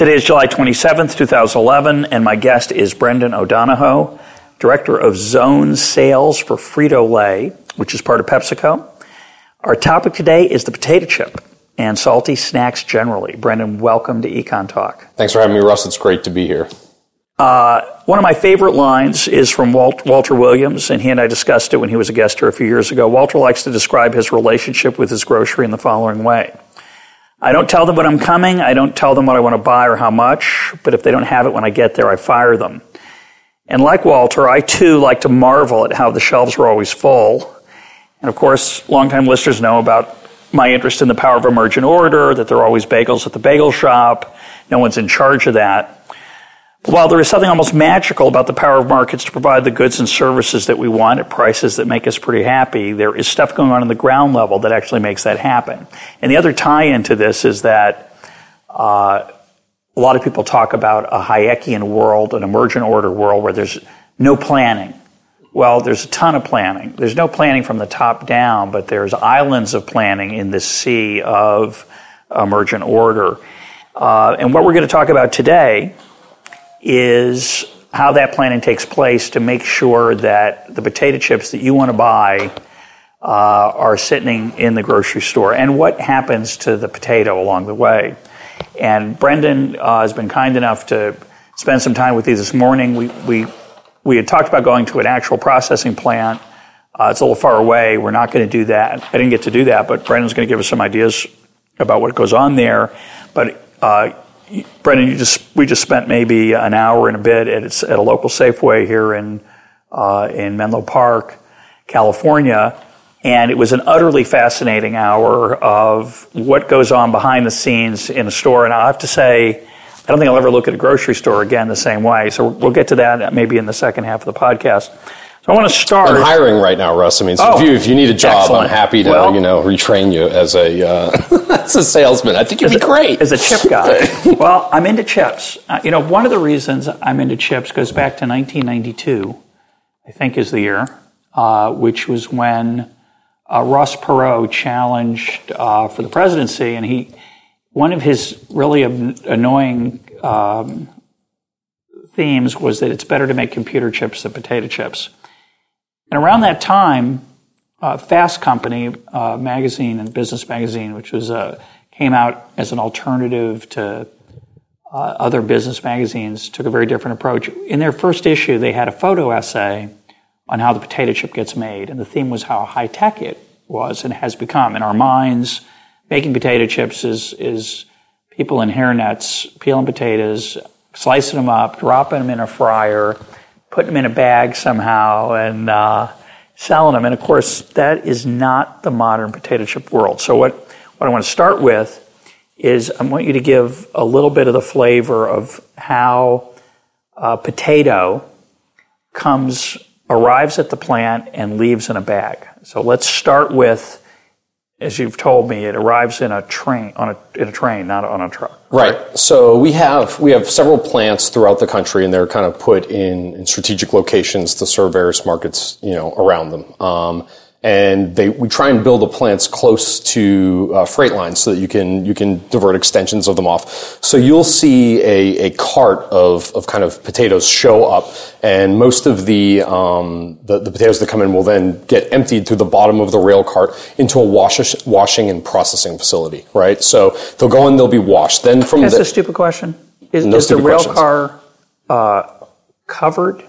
Today is July 27th, 2011, and my guest is Brendan O'Donohoe, Director of Zone Sales for Frito Lay, which is part of PepsiCo. Our topic today is the potato chip and salty snacks generally. Brendan, welcome to Econ Talk. Thanks for having me, Russ. It's great to be here. Uh, one of my favorite lines is from Walt, Walter Williams, and he and I discussed it when he was a guest here a few years ago. Walter likes to describe his relationship with his grocery in the following way. I don't tell them when I'm coming. I don't tell them what I want to buy or how much. But if they don't have it when I get there, I fire them. And like Walter, I too like to marvel at how the shelves are always full. And of course, longtime listeners know about my interest in the power of emergent order, that there are always bagels at the bagel shop. No one's in charge of that. While there is something almost magical about the power of markets to provide the goods and services that we want at prices that make us pretty happy, there is stuff going on in the ground level that actually makes that happen. And the other tie into this is that uh, a lot of people talk about a Hayekian world, an emergent order world where there's no planning. Well, there's a ton of planning. There's no planning from the top down, but there's islands of planning in this sea of emergent order. Uh, and what we're going to talk about today is how that planning takes place to make sure that the potato chips that you want to buy uh, are sitting in the grocery store and what happens to the potato along the way. And Brendan uh, has been kind enough to spend some time with you this morning. We, we, we had talked about going to an actual processing plant. Uh, it's a little far away. We're not going to do that. I didn't get to do that, but Brendan's going to give us some ideas about what goes on there. But uh, Brendan, you just we just spent maybe an hour and a bit at, at a local Safeway here in uh, in Menlo Park, California, and it was an utterly fascinating hour of what goes on behind the scenes in a store. And I have to say, I don't think I'll ever look at a grocery store again the same way. So we'll get to that maybe in the second half of the podcast. So I want to start. I'm hiring right now, Russ. I mean, so oh, if, you, if you need a job, excellent. I'm happy to well, you know retrain you as a uh, as a salesman. I think you'd be a, great as a chip guy. well, I'm into chips. Uh, you know, one of the reasons I'm into chips goes back to 1992. I think is the year, uh, which was when uh, Ross Perot challenged uh, for the presidency, and he one of his really annoying um, themes was that it's better to make computer chips than potato chips. And around that time, uh, Fast Company uh, magazine and business magazine, which was uh, came out as an alternative to uh, other business magazines, took a very different approach. In their first issue, they had a photo essay on how the potato chip gets made, and the theme was how high tech it was and has become. In our minds, making potato chips is is people in hairnets peeling potatoes, slicing them up, dropping them in a fryer putting them in a bag somehow and uh, selling them. And of course, that is not the modern potato chip world. So what, what I want to start with is I want you to give a little bit of the flavor of how a potato comes, arrives at the plant and leaves in a bag. So let's start with as you've told me, it arrives in a train on a in a train, not on a truck. Right. right. So we have we have several plants throughout the country, and they're kind of put in, in strategic locations to serve various markets, you know, around them. Um, and they we try and build the plants close to uh, freight lines so that you can you can divert extensions of them off. So you'll see a, a cart of, of kind of potatoes show up, and most of the, um, the, the potatoes that come in will then get emptied through the bottom of the rail cart into a wash, washing and processing facility. Right. So they'll go in, they'll be washed. Then from that's the, a stupid question. Is, no is the rail questions. car uh, covered?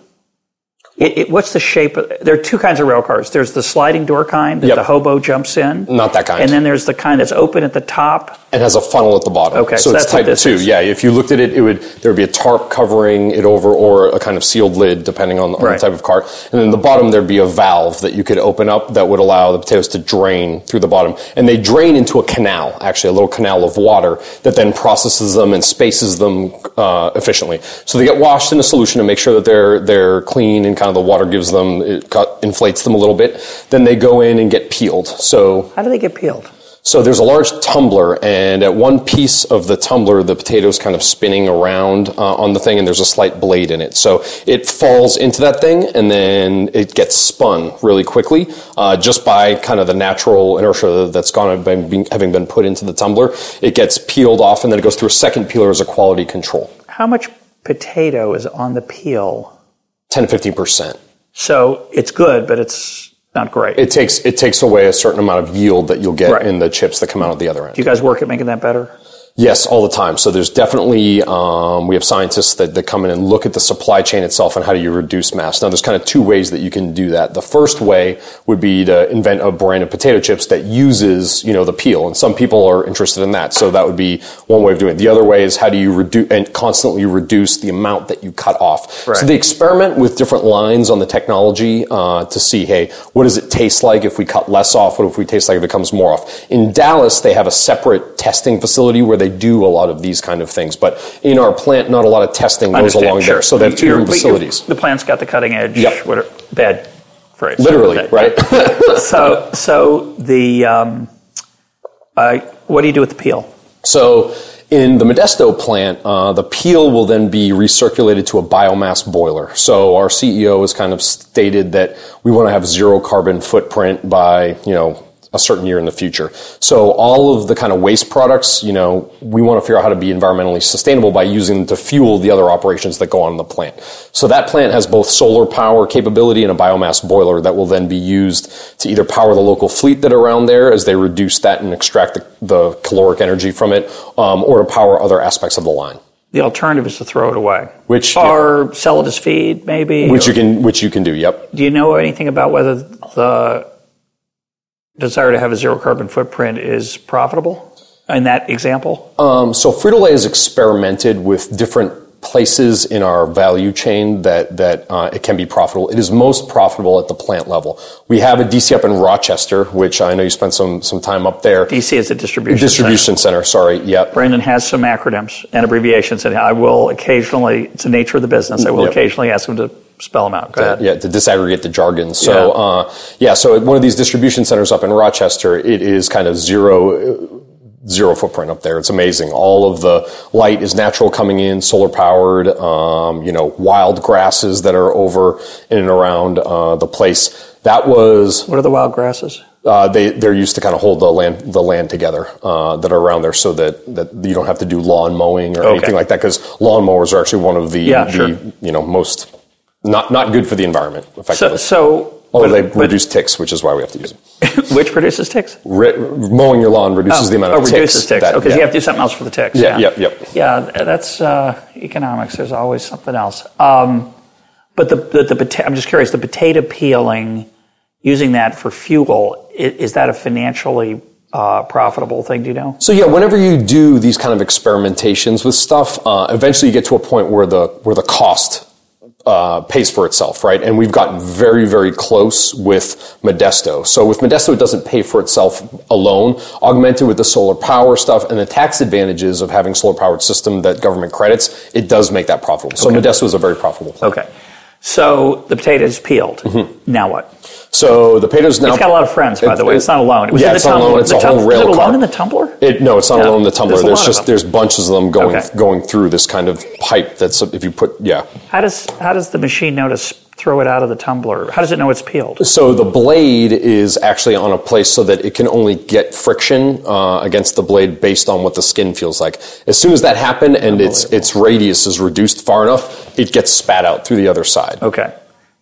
It, it, what's the shape? Of, there are two kinds of rail cars. There's the sliding door kind that yep. the hobo jumps in. Not that kind. And then there's the kind that's open at the top and has a funnel at the bottom. Okay, so so, it's type two. is. Yeah, if you looked at it, it would there would be a tarp covering it over, or a kind of sealed lid, depending on, on Right. the type of cart. And then the bottom there'd be a valve that you could open up that would allow the potatoes to drain through the bottom, and they drain into a canal, actually a little canal of water that then processes them and spaces them uh, efficiently. So they get washed in a solution to make sure that they're they're clean and kind of the water gives them it cut, inflates them a little bit. Then they go in and get peeled. So How do they get peeled? So there's a large tumbler, and at one piece of the tumbler, the potato's kind of spinning around uh, on the thing, and there's a slight blade in it. So it falls into that thing, and then it gets spun really quickly, uh, just by kind of the natural inertia that's gone been, having been put into the tumbler. It gets peeled off, and then it goes through a second peeler as a quality control, How much potato is on the peel? 10 to 15 percent. So it's good, but it's not great. It takes it takes away a certain amount of yield that you'll get Right. in the chips that come out at the other end. do you guys work at making that better? Yes, all the time. So there's definitely um, we have scientists that, that come in and look at the supply chain itself and how do you reduce mass. Now there's kind of two ways that you can do that. The first way would be to invent a brand of potato chips that uses you know the peel, and some people are interested in that. So that would be one way of doing it. The other way is how do you reduce and constantly reduce the amount that you cut off. Right. So they experiment with different lines on the technology uh, to see, hey, what does it taste like if we cut less off? What if we taste like if it comes more off? In Dallas, they have a separate testing facility where they do a lot of these kind of things. But in our plant, not a lot of testing goes along sure. there. So they have two different facilities. The plant's got the cutting edge. Yep. What are, bad phrase. Literally, Okay. right? So, so the um, uh, what do you do with the peel? So in the Modesto plant, uh, the peel will then be recirculated to a biomass boiler. So our CEO has kind of stated that we want to have zero carbon footprint by, you know, a certain year in the future. So all of the kind of waste products, you know, we want to figure out how to be environmentally sustainable by using them to fuel the other operations that go on in the plant. So that plant has both solar power capability and a biomass boiler that will then be used to either power the local fleet that are around there as they reduce that and extract the, the caloric energy from it, um, or to power other aspects of the line. The alternative is to throw it away, Which or sell it as feed, maybe. which or- you can which you can do. Yep. do you know anything about whether the desire to have a zero carbon footprint is profitable in that example? Um, so Frito Lay has experimented with different places in our value chain that that uh, it can be profitable. It is most profitable at the plant level. We have a DC up in Rochester, which I know you spent some some time up there. DC is a distribution. Distribution center. Sorry. Yep. Brendan has some acronyms and abbreviations, and I will occasionally, it's the nature of the business, I will Yep. occasionally ask him to spell them out. Go ahead. Yeah, to disaggregate the jargon. So, Yeah. uh, yeah, so one of these distribution centers up in Rochester, it is kind of zero, zero footprint up there. It's amazing. All of the light is natural coming in, solar powered, um, you know, wild grasses that are over in and around, uh, the place. That was, What are the wild grasses? uh, they, they're used to kind of hold the land, the land together, uh, that are around there so that, that you don't have to do lawn mowing or Okay. anything like that because lawn mowers are actually one of the, Yeah, the sure. you know, most, not, not good for the environment, So, effectively. so Or but- they but reduce ticks, which is why we have to use them. which produces ticks? Re- mowing your lawn reduces the amount of oh, ticks. reduces ticks. that- okay, yeah. you have to do something else for the ticks. Yeah, Yeah, yep, yep. Yeah, that's uh, economics. There's always something else. Um, but the, the, the I'm just curious. The potato peeling, using that for fuel, is, is that a financially uh, profitable thing? Do you know? So yeah, whenever you do these kind of experimentations with stuff, uh, eventually you get to a point where the where the cost uh, pays for itself, right? And we've gotten very, very close with Modesto. So with Modesto, it doesn't pay for itself alone. Augmented with the solar power stuff and the tax advantages of having solar powered system that government credits, it does make that profitable. So Modesto is a very profitable. Plant. Okay. So the potato is peeled. Mm-hmm. Now what? So the potatoes now It's got a lot of friends, by It- the way. It's not alone. It was yeah, in the it's not alone. It's a whole rail Is it alone car. in the tumbler? It, no, it's not alone in the tumbler. There's There's, just there's bunches of them going Okay. going through this kind of pipe. That's if you put yeah. How does how does the machine know to throw it out of the tumbler? How does it know it's peeled? So the blade is actually on a place so that it can only get friction uh, against the blade based on what the skin feels like. As soon as that happened and its its radius is reduced far enough, it gets spat out through the other side. Okay.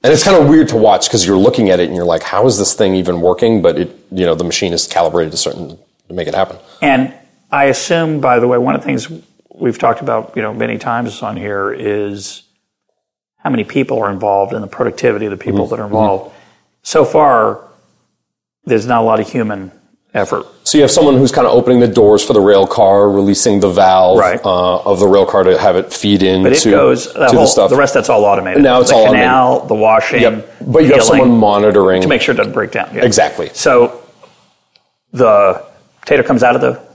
And it's kind of weird to watch because you're looking at it and you're like, how is this thing even working? But it, you know, the machine is calibrated to certain to make it happen. And I assume, by the way, one of the things we've talked about, you know, many times on here is how many people are involved and the productivity of the people Mm-hmm. that are involved. So far, there's not a lot of human effort. So you have someone who's kind of opening the doors for the rail car, releasing the valve Right. uh, of the rail car to have it feed in But it to, goes to the, whole, the stuff. the rest that's all automated. Now it's the all canal, the washing. Yep. But you have someone monitoring. to make sure it doesn't break down. Exactly. So the potato comes out of the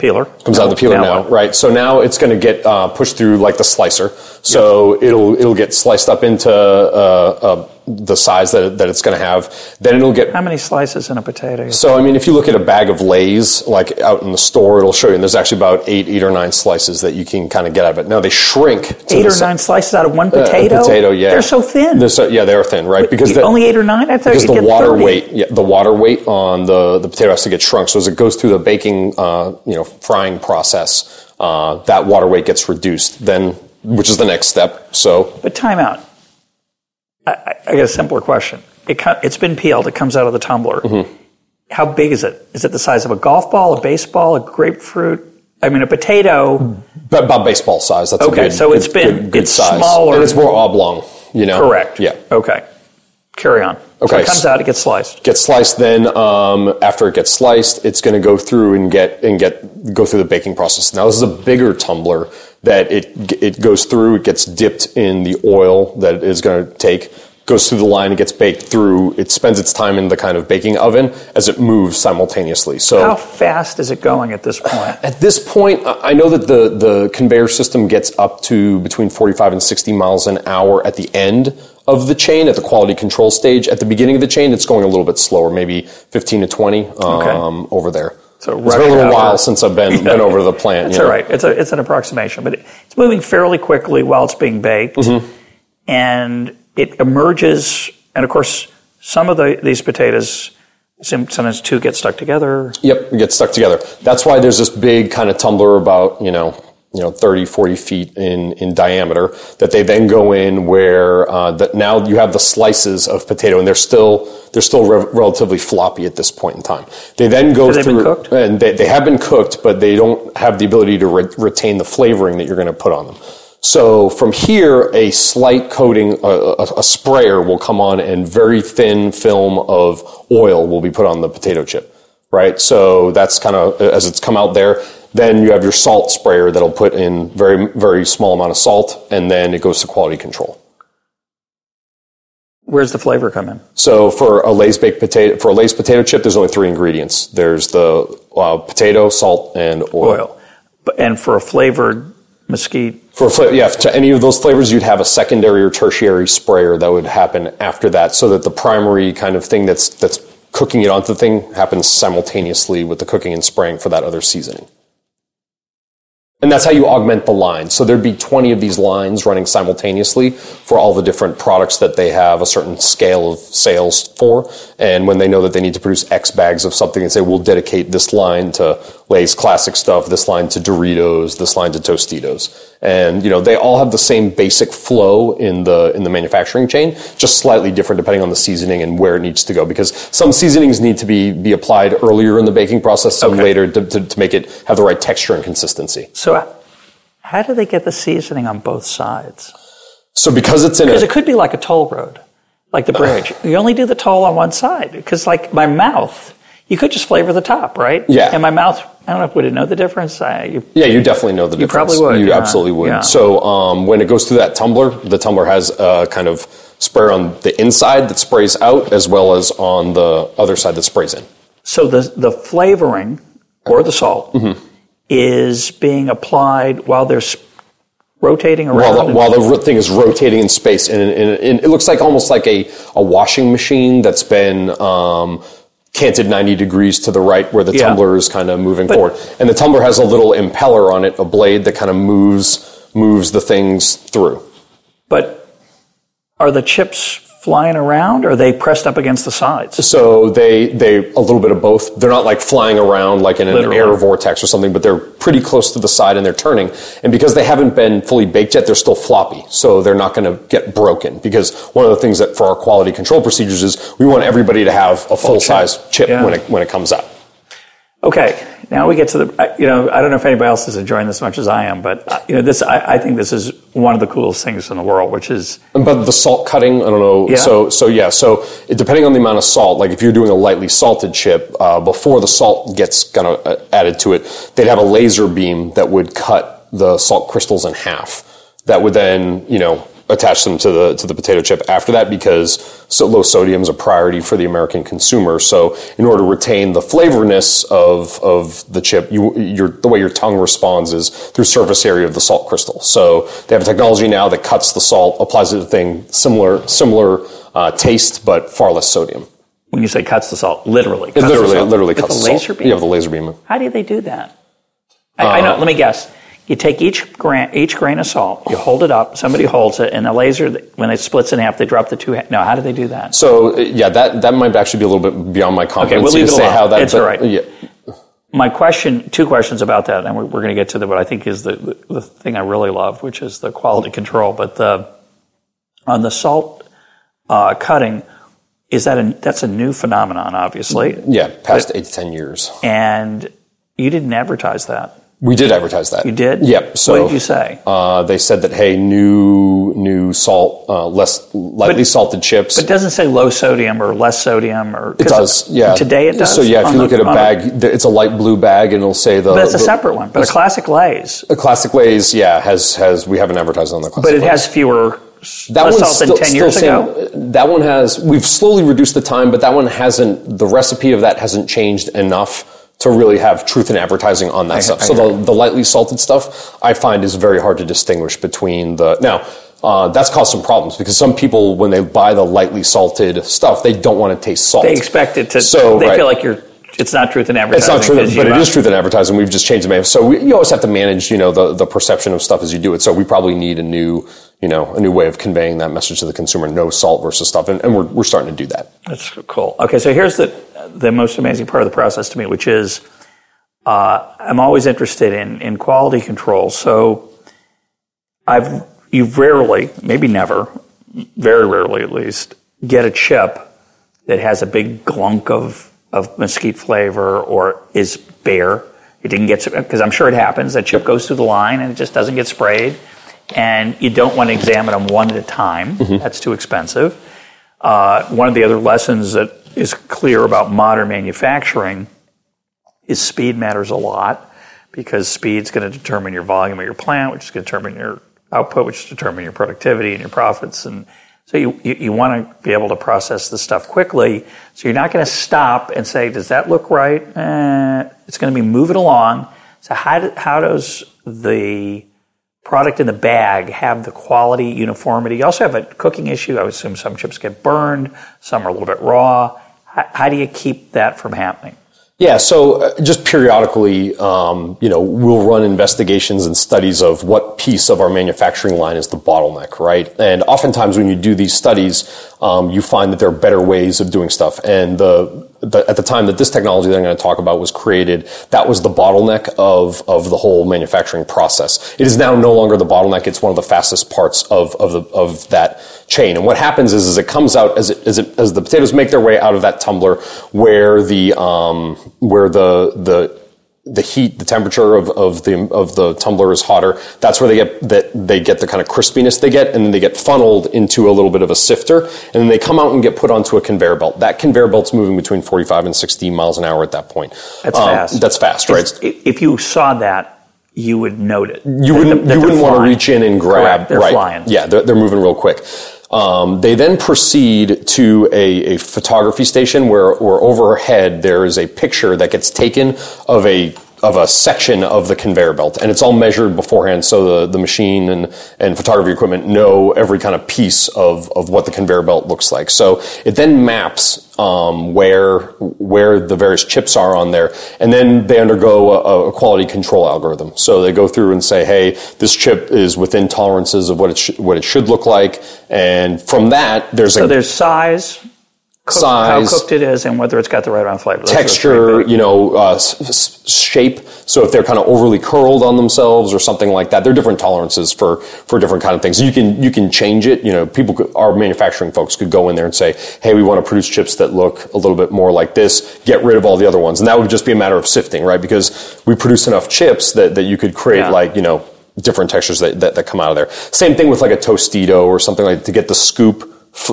peeler. comes out of the peeler now, what? right? So now it's going to get uh, pushed through like the slicer. So it'll it'll get sliced up into uh, uh, the size that, that it's going to have. Then it'll get How many slices in a potato? So, I mean, if you look at a bag of Lay's, like out in the store, it'll show you, and there's actually about eight, eight or nine slices that you can kind of get out of it. Now, they shrink to Eight or si- nine slices out of one uh, potato. potato, yeah. They're so thin. They're so, yeah, they are thin, right? Because the, only eight or nine. I thought because the water 30. weight, yeah, the water weight on the, the potato has to get shrunk. So as it goes through the baking, uh, you know, frying process, uh, that water weight gets reduced. Then, which is the next step. So But time out. I, I, got a simpler question. It it's been peeled. It comes out of the tumbler. Mm-hmm. How big is it? Is it the size of a golf ball, a baseball, a grapefruit? I mean, a potato. But about baseball size. That's Okay, good, so it's good- been- good, good it's size. smaller. and it's more oblong. You know, Correct. Yeah, Okay. Carry on. So Okay, it comes out. It gets sliced. gets sliced. Then um, after it gets sliced, it's going to go through and get and get go through the baking process. Now this is a bigger tumbler that it it goes through. It gets dipped in the oil that it is going to take. Goes through the line. It gets baked through. It spends its time in the kind of baking oven as it moves simultaneously. So How fast is it going at this point? at this point, I know that the, the conveyor system gets up to between 45 and 60 miles an hour at the end of the chain, at the quality control stage. At the beginning of the chain, it's going a little bit slower, maybe 15 to 20 um, over there. So it's been a little while since I've been, been over the plant. That's you know. all right. It's, a, it's an approximation, but it's moving fairly quickly while it's being baked. Mm-hmm. And it emerges, and of course, some of the, these potatoes, sometimes two get stuck together. Yep, get stuck together. That's why there's this big kind of tumbler about, you know, you know, 30, 40 feet in, in diameter that they then go in where, uh, that now you have the slices of potato and they're still, they're still re- relatively floppy at this point in time. They then go Have they been through, cooked? and they, they have been cooked, but they don't have the ability to re- retain the flavoring that you're going to put on them. So from here, a slight coating, a, a, a sprayer will come on and very thin film of oil will be put on the potato chip, right? So that's kind of, as it's come out there, then you have your salt sprayer that'll put in very, very small amount of salt and then it goes to quality control. Where's the flavor come in? So for a Lay's baked potato, for a Lay's potato chip, there's only three ingredients. There's the uh, potato, salt, and oil. Oil. And for a flavored mesquite, For yeah, to any of those flavors, you'd have a secondary or tertiary sprayer that would happen after that, so that the primary kind of thing that's that's cooking it onto the thing happens simultaneously with the cooking and spraying for that other seasoning. And that's how you augment the line. So there'd be 20 of these lines running simultaneously for all the different products that they have a certain scale of sales for. And when they know that they need to produce X bags of something and say, we'll dedicate this line to Lay's classic stuff, this line to Doritos, this line to Tostitos. And, you know, they all have the same basic flow in the, in the manufacturing chain, just slightly different depending on the seasoning and where it needs to go. Because some seasonings need to be, be applied earlier in the baking process, some Okay. later to, to, to make it have the right texture and consistency. So, how do they get the seasoning on both sides? So because it's in Because a, it could be like a toll road, like the bridge. you only do the toll on one side. Because, like my mouth, you could just flavor the top, right? Yeah. And my mouth, I don't know, if would it know the difference? I, you, yeah, you definitely know the You difference. You probably would, You yeah, absolutely would. yeah. So um, when it goes through that tumbler, the tumbler has a kind of sprayer on the inside that sprays out, as well as on the other side that sprays in. so the the flavoring or the salt Mm-hmm. Is being applied while they're rotating around. While the, while the thing is rotating in space, and, and, and it looks like almost like a, a washing machine that's been um, canted 90 degrees to the right where the Yeah. tumbler is kind of moving forward. And the tumbler has a little impeller on it, a blade that kind of moves moves the things through. but are the chips flying around or are they pressed up against the sides? So they they a little bit of both. They're not like flying around like in an Literally. air vortex or something, but they're pretty close to the side and they're turning. And because they haven't been fully baked yet, they're still floppy. So they're not going to get broken. Because one of the things that for our quality control procedures is we want everybody to have a full size chip Yeah. when it when it comes out. Okay, now we get to the. You know, I don't know if anybody else is enjoying this as much as I am, but uh, you know, this I, I think this is one of the coolest things in the world, which is. But the salt cutting, I don't know. Yeah. So so yeah. So it, depending on the amount of salt, like if you're doing a lightly salted chip, uh, before the salt gets kind of uh, added to it, they'd have a laser beam that would cut the salt crystals in half. That would then you know attach them to the to the potato chip after that because so low sodium is a priority for the American consumer. So in order to retain the flavorness of of the chip, you your the way your tongue responds is through surface area of the salt crystal. So they have a technology now that cuts the salt, applies it to the thing similar similar uh, taste but far less sodium. When you say cuts the salt, literally. It the literally salt literally cuts a the laser salt. beam. Yeah, with a laser beam. How do they do that? I, I know. Let me guess. You take each grain, each grain of salt, you hold it up, somebody holds it, and the laser, when it splits in half, they drop the two. Ha- no, how do they do that? So yeah, that that might actually be a little bit beyond my competency we'll leave to it say alone. how that. It's but, all right. Yeah. My question, two questions about that, and we're, we're going to get to the what I think is the, the, the thing I really love, which is the quality control. But the on the salt uh, cutting, is that a that's a new phenomenon, obviously, Yeah, past eight to ten years. and you didn't advertise that. We did advertise that. You did? Yep. So what did you say? Uh, they said that hey, new new salt, uh, less lightly salted chips. It doesn't say low sodium or less sodium or it does, yeah. Today it does. So yeah, if you look the- at a bag, it's a light blue bag, and it'll say the. But it's a the- separate one. But a classic Lay's. A classic Lay's, yeah, has has we haven't advertised on the classic. But it Lay's. has fewer that one's salt than still, ten still years same- ago. That one has. We've slowly reduced the time, but that one hasn't. The recipe of that hasn't changed enough to really have truth in advertising on that stuff. I so the, the lightly salted stuff, I find, is very hard to distinguish between the now. Uh, that's caused some problems because some people, when they buy the lightly salted stuff, they don't want to taste salt. They expect it to. So, they right. feel like you're. It's not truth in advertising. It's not true, but it uh, is truth in advertising. We've just changed the name. So we, you always have to manage, you know, the, the perception of stuff as you do it. So we probably need a new, you know, a new way of conveying that message to the consumer. No salt versus stuff, and, and we're, we're starting to do that. That's cool. Okay, so here's the the most amazing part of the process to me, which is uh, I'm always interested in in quality control. So I've you've rarely, maybe never, very rarely at least, get a chip that has a big glunk of of mesquite flavor or is bare. It didn't get because I'm sure it happens. That chip goes through the line and it just doesn't get sprayed, and you don't want to examine them one at a time. That's too expensive. Uh, one of the other lessons that is clear about modern manufacturing is speed matters a lot because speed's going to determine your volume of your plant, which is going to determine your output, which is determine your productivity and your profits. And so you, you, you want to be able to process the stuff quickly. So you're not going to stop and say, does that look right? Eh, it's going to be moving along. So how, do, how does the product in the bag have the quality uniformity? You also have a cooking issue. I assume some chips get burned, some are a little bit raw. How, how do you keep that from happening? Yeah, so uh, just periodically, um, you know, we'll run investigations and studies of what piece of our manufacturing line is the bottleneck, right? And oftentimes when you do these studies, um, you find that there are better ways of doing stuff. And the, the, at the time that this technology that I'm going to talk about was created, that was the bottleneck of, of the whole manufacturing process. It is now no longer the bottleneck. It's one of the fastest parts of, of, the, of that chain. And what happens is, is it comes out as, it, as, it, as the potatoes make their way out of that tumbler where the, um, where the, the, the heat, the temperature of, of the of the tumbler is hotter. That's where they get that they get the kind of crispiness they get, and then they get funneled into a little bit of a sifter, and then they come out and get put onto a conveyor belt. That conveyor belt's moving between 45 and 60 miles an hour at that point. That's Um, fast. That's fast, right? It's- If you saw that, you would note it. you wouldn't you wouldn't want to reach in and grab. Correct. They're right. flying. Yeah, they're, they're moving real quick. Um, they then proceed to a, a photography station where, where overhead there is a picture that gets taken of a of a section of the conveyor belt, and it's all measured beforehand, so the, the machine and, and photography equipment know every kind of piece of, of what the conveyor belt looks like. So it then maps um, where where the various chips are on there, and then they undergo a, a quality control algorithm. So they go through and say, "Hey, this chip is within tolerances of what it sh- what it should look like," and from that, there's So a there's size, size, how cooked it is, and whether it's got the right amount of flavor. Those are the three texture, you know, uh, s- shape. So if they're kind of overly curled on themselves or something like that, there are different tolerances for for different kind of things. You can you can change it. You know, people, could, our manufacturing folks could go in there and say, hey, we want to produce chips that look a little bit more like this. Get rid of all the other ones, and that would just be a matter of sifting, right? Because we produce enough chips that that you could create Yeah. like you know different textures that, that that come out of there. Same thing with like a Tostito or something like to get the scoop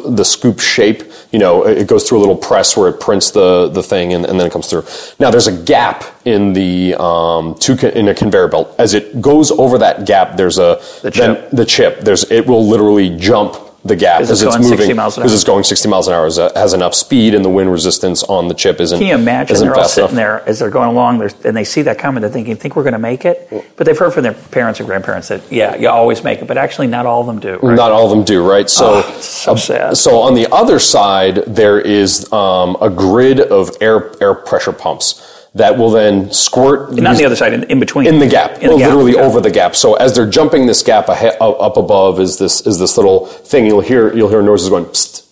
the scoop shape, you know, it goes through a little press where it prints the, the thing and, and then it comes through. Now there's a gap in the, um, two, con- in a conveyor belt. As it goes over that gap, there's a, The then chip. the chip, there's, it will literally jump the gap 'Cause as it's it's moving 60 miles an because it's going 60 miles an hour. It has enough speed and the wind resistance on the chip isn't, Can you imagine they're all sitting enough. there as they're going along and they see that coming, they're thinking, think we're going to make it? But they've heard from their parents and grandparents that, yeah, you always make it, but actually not all of them do. Right? Not all of them do, right? So, Oh, so sad. so on the other side, there is um, a grid of air air pressure pumps that will then squirt Not on the other side, in, in between. in the gap, In the gap, literally over the gap. So as they're jumping this gap ahe- up up above is this is this little thing. You'll hear you'll hear noises going. Psst.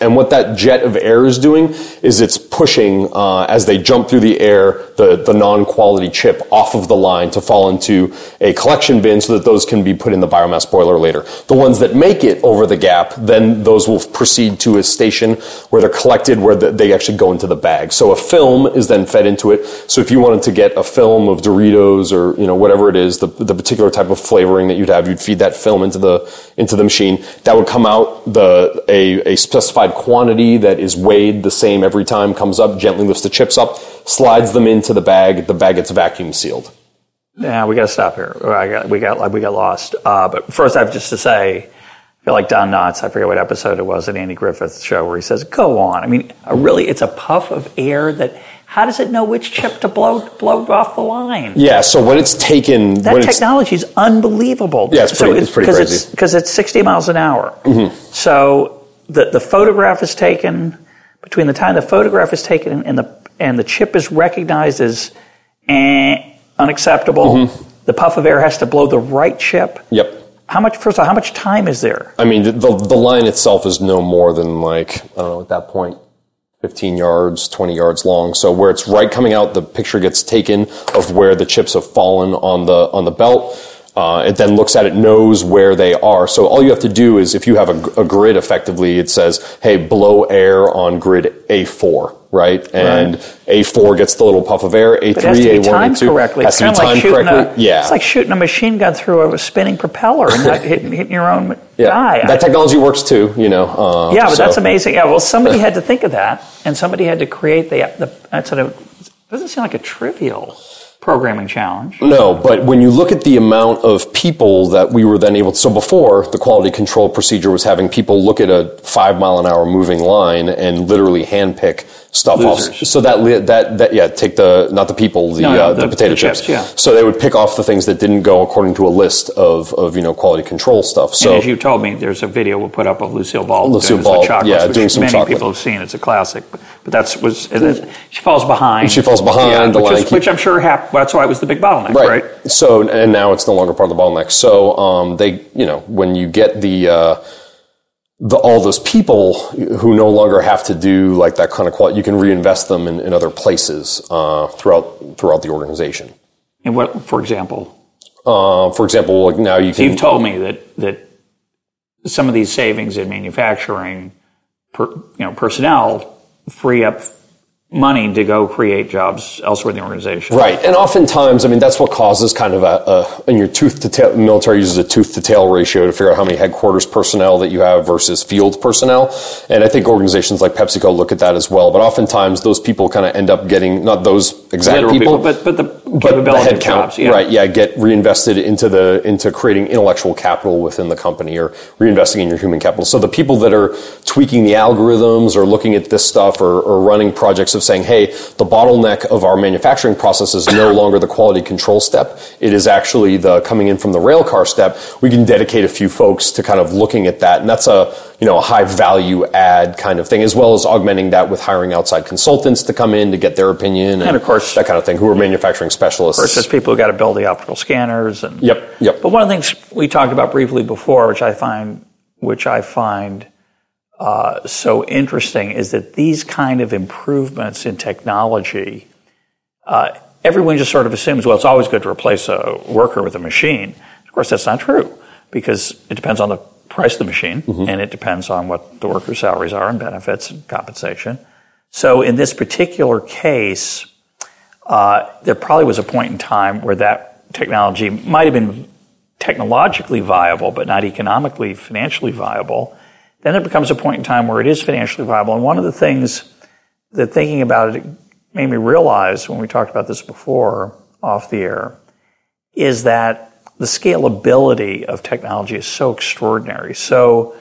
And what that jet of air is doing is it's pushing uh, as they jump through the air the the non quality chip off of the line to fall into a collection bin so that those can be put in the biomass boiler later. The ones that make it over the gap, then those will proceed to a station where they're collected, where the, they actually go into the bag. So a film is then fed into it. So if you wanted to get a film of Doritos or you know whatever it is, the, the particular type of flavoring that you'd have, you'd feed that film into the into the machine. That would come out the a, a specified quantity that is weighed the same every time. Comes up, gently lifts the chips up, slides them into the bag. The bag gets vacuum sealed. Yeah, we got to stop here. Got, we got we got lost. Uh, but first, I have just to say, I feel like Don Knotts. I forget what episode it was at Andy Griffith's show where he says, "Go on." I mean, really, it's a puff of air that. How does it know which chip to blow blow off the line? Yeah. So when it's taken, That when it's technology is unbelievable. Yeah, it's pretty- it's pretty because crazy. It's, because it's 60 miles an hour. Mm-hmm. So the, the photograph is taken, between the time the photograph is taken and the, and the chip is recognized as eh, unacceptable, Mm-hmm. the puff of air has to blow the right chip. yep. How much, first of all, how much time is there? I mean, the, the the line itself is no more than like I don't know at that point, fifteen yards, twenty yards long. So where it's right coming out, the picture gets taken of where the chips have fallen on the on the belt. Uh, it then looks at it, knows where they are. So all you have to do is, if you have a, a grid, effectively, it says, "Hey, blow air on grid A4." Right, and A4 gets the little puff of air. A3, It has to be A1, timed A2 correctly. has It's to be like timed shooting correctly. a, yeah, it's like shooting a machine gun through a spinning propeller and not hitting, hitting your own yeah. guy. That technology works too. You know. Uh, Yeah, but so- that's amazing. Yeah, well, somebody had to think of that, and somebody had to create the. the that's sort of doesn't seem like a trivial programming challenge. No, but when you look at the amount of people that we were then able to, so before the quality control procedure was having people look at a five mile an hour moving line and literally handpick stuff off. So that, that, that, yeah, take the, not the people, the, No, no, uh, the, the- potato the chips. chips, yeah. So they would pick off the things that didn't go according to a list of, of, you know, quality control stuff. So. and as you told me, there's a video we'll put up of Lucille Ball Lucille doing this with Ball, chocolates, yeah, which doing some chocolate. many chocolate. people have seen. It's a classic, but, but that's was is- she falls behind. She falls behind, yeah, the which, line is, which I'm sure that's why it was the big bottleneck, right? So, and now it's no longer part of the bottleneck. So, um, they, you know, when you get the, uh, the, all those people who no longer have to do like that kind of quality, you can reinvest them in, in other places, uh, throughout, throughout the organization. And what, for example, Uh, for example, like now you can, you've told me that that some of these savings in manufacturing, per, you know, personnel free up money to go create jobs elsewhere in the organization. Right, and oftentimes, I mean, that's what causes kind of a, a in your tooth to tail. Military uses a tooth to tail ratio to figure out how many headquarters personnel that you have versus field personnel, and I think organizations like PepsiCo look at that as well. But oftentimes, those people kind of end up getting not those exact people, but but but the capability head of count, jobs, yeah. right? Yeah, get reinvested into the into creating intellectual capital within the company or reinvesting in your human capital. So the people that are tweaking the algorithms or looking at this stuff or, or running projects of saying, hey, the bottleneck of our manufacturing process is no longer the quality control step; it is actually the coming in from the rail car step. We can dedicate a few folks to kind of looking at that, and that's a you know a high value add kind of thing, as well as augmenting that with hiring outside consultants to come in to get their opinion And of course- that kind of thing, who are manufacturing specialists. Of course, there's people who got to build the optical scanners and Yep, yep. But one of the things we talked about briefly before, which I find, which I find uh, so interesting is that these kind of improvements in technology, uh, everyone just sort of assumes, well, it's always good to replace a worker with a machine. Of course, that's not true because it depends on the price of the machine mm-hmm. and it depends on what the worker's salaries are and benefits and compensation. So in this particular case, uh, there probably was a point in time where that technology might have been technologically viable, but not economically, financially viable. Then there becomes a point in time where it is financially viable. And one of the things that thinking about it made me realize when we talked about this before off the air is that the scalability of technology is so extraordinary. So,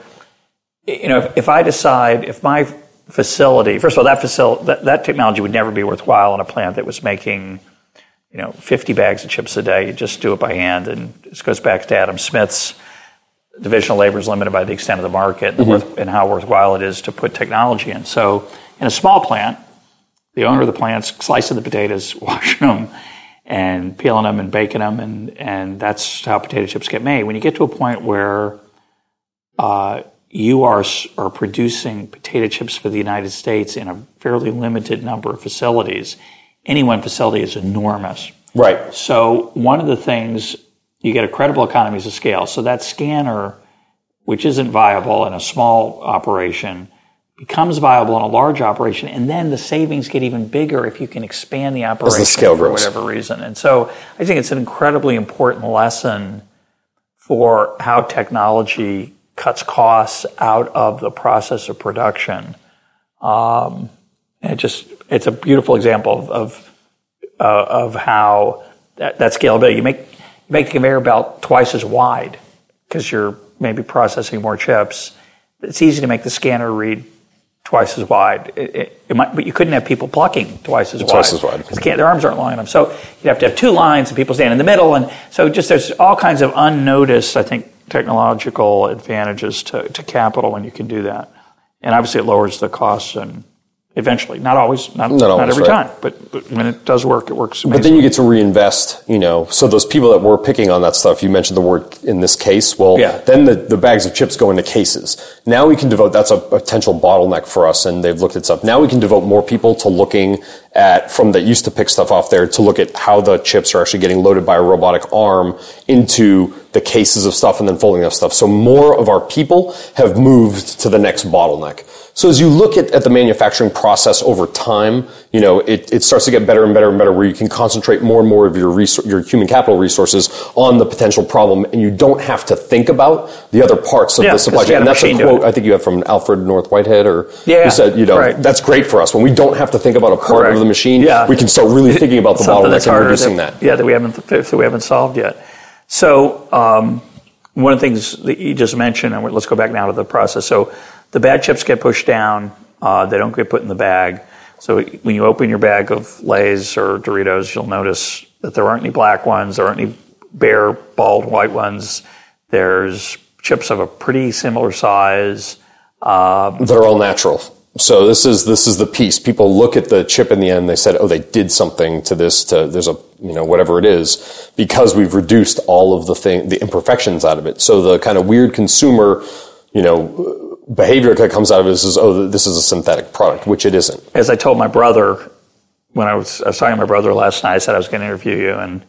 you know, if, if I decide, if my facility, first of all, that facility, that, that technology would never be worthwhile in a plant that was making, you know, 50 bags of chips a day. You just do it by hand. And this goes back to Adam Smith's divisional labor is limited by the extent of the market and, mm-hmm. worth, and how worthwhile it is to put technology in. So in a small plant, the owner of the plant's slicing the potatoes, washing them, and peeling them and baking them, and, and that's how potato chips get made. When you get to a point where uh, you are, are producing potato chips for the United States in a fairly limited number of facilities, any one facility is enormous. Right. So one of the things you get a credible economies of scale. So that scanner, which isn't viable in a small operation, becomes viable in a large operation, and then the savings get even bigger if you can expand the operation the for grows. whatever reason. And so I think it's an incredibly important lesson for how technology cuts costs out of the process of production. Um, it just it's a beautiful example of of, uh, of how that, that, scalability. You make you make the conveyor belt twice as wide because you're maybe processing more chips. It's easy to make the scanner read twice as wide. It, it, it might, but you couldn't have people plucking twice as twice wide. Twice as wide. Because their arms aren't long enough. So you'd have to have two lines and people stand in the middle. And so just there's all kinds of unnoticed, I think, technological advantages to, to capital when you can do that. And obviously it lowers the costs and eventually. Not always, not, not, always, not every right. time, but, but, when it does work, it works. Amazing. But then you get to reinvest, you know. So those people that were picking on that stuff, you mentioned the word in this case. Well, yeah. then the, the bags of chips go into cases. Now we can devote, that's a potential bottleneck for us, and they've looked at stuff. Now we can devote more people to looking at, from that used to pick stuff off there, to look at how the chips are actually getting loaded by a robotic arm into the cases of stuff and then folding of stuff. So more of our people have moved to the next bottleneck. So as you look at, at the manufacturing process over time, you know, it, it starts to get better and better and better where you can concentrate more and more of your resor- your human capital resources on the potential problem and you don't have to think about the other parts of yeah, the supply chain. And that's a quote I think you have from Alfred North Whitehead or yeah, who said, you know, right. that's great for us. When we don't have to think about a part Correct. of the machine, yeah. we can start really thinking about the bottleneck and reducing that, that, Yeah, that we haven't that we haven't solved yet. So um, one of the things that you just mentioned, and let's go back now to the process. So the bad chips get pushed down. Uh, they don't get put in the bag. So when you open your bag of Lay's or Doritos, you'll notice that there aren't any black ones. There aren't any bare, bald, white ones. There's chips of a pretty similar size. Uh, They're all natural. So this is this is the piece. People look at the chip in the end. They said, "Oh, they did something to this. To there's a you know whatever it is because we've reduced all of the thing the imperfections out of it." So the kind of weird consumer, you know behavior that comes out of this is, oh, this is a synthetic product, which it isn't. As I told my brother when I was, I was talking to my brother last night, I said I was going to interview you, and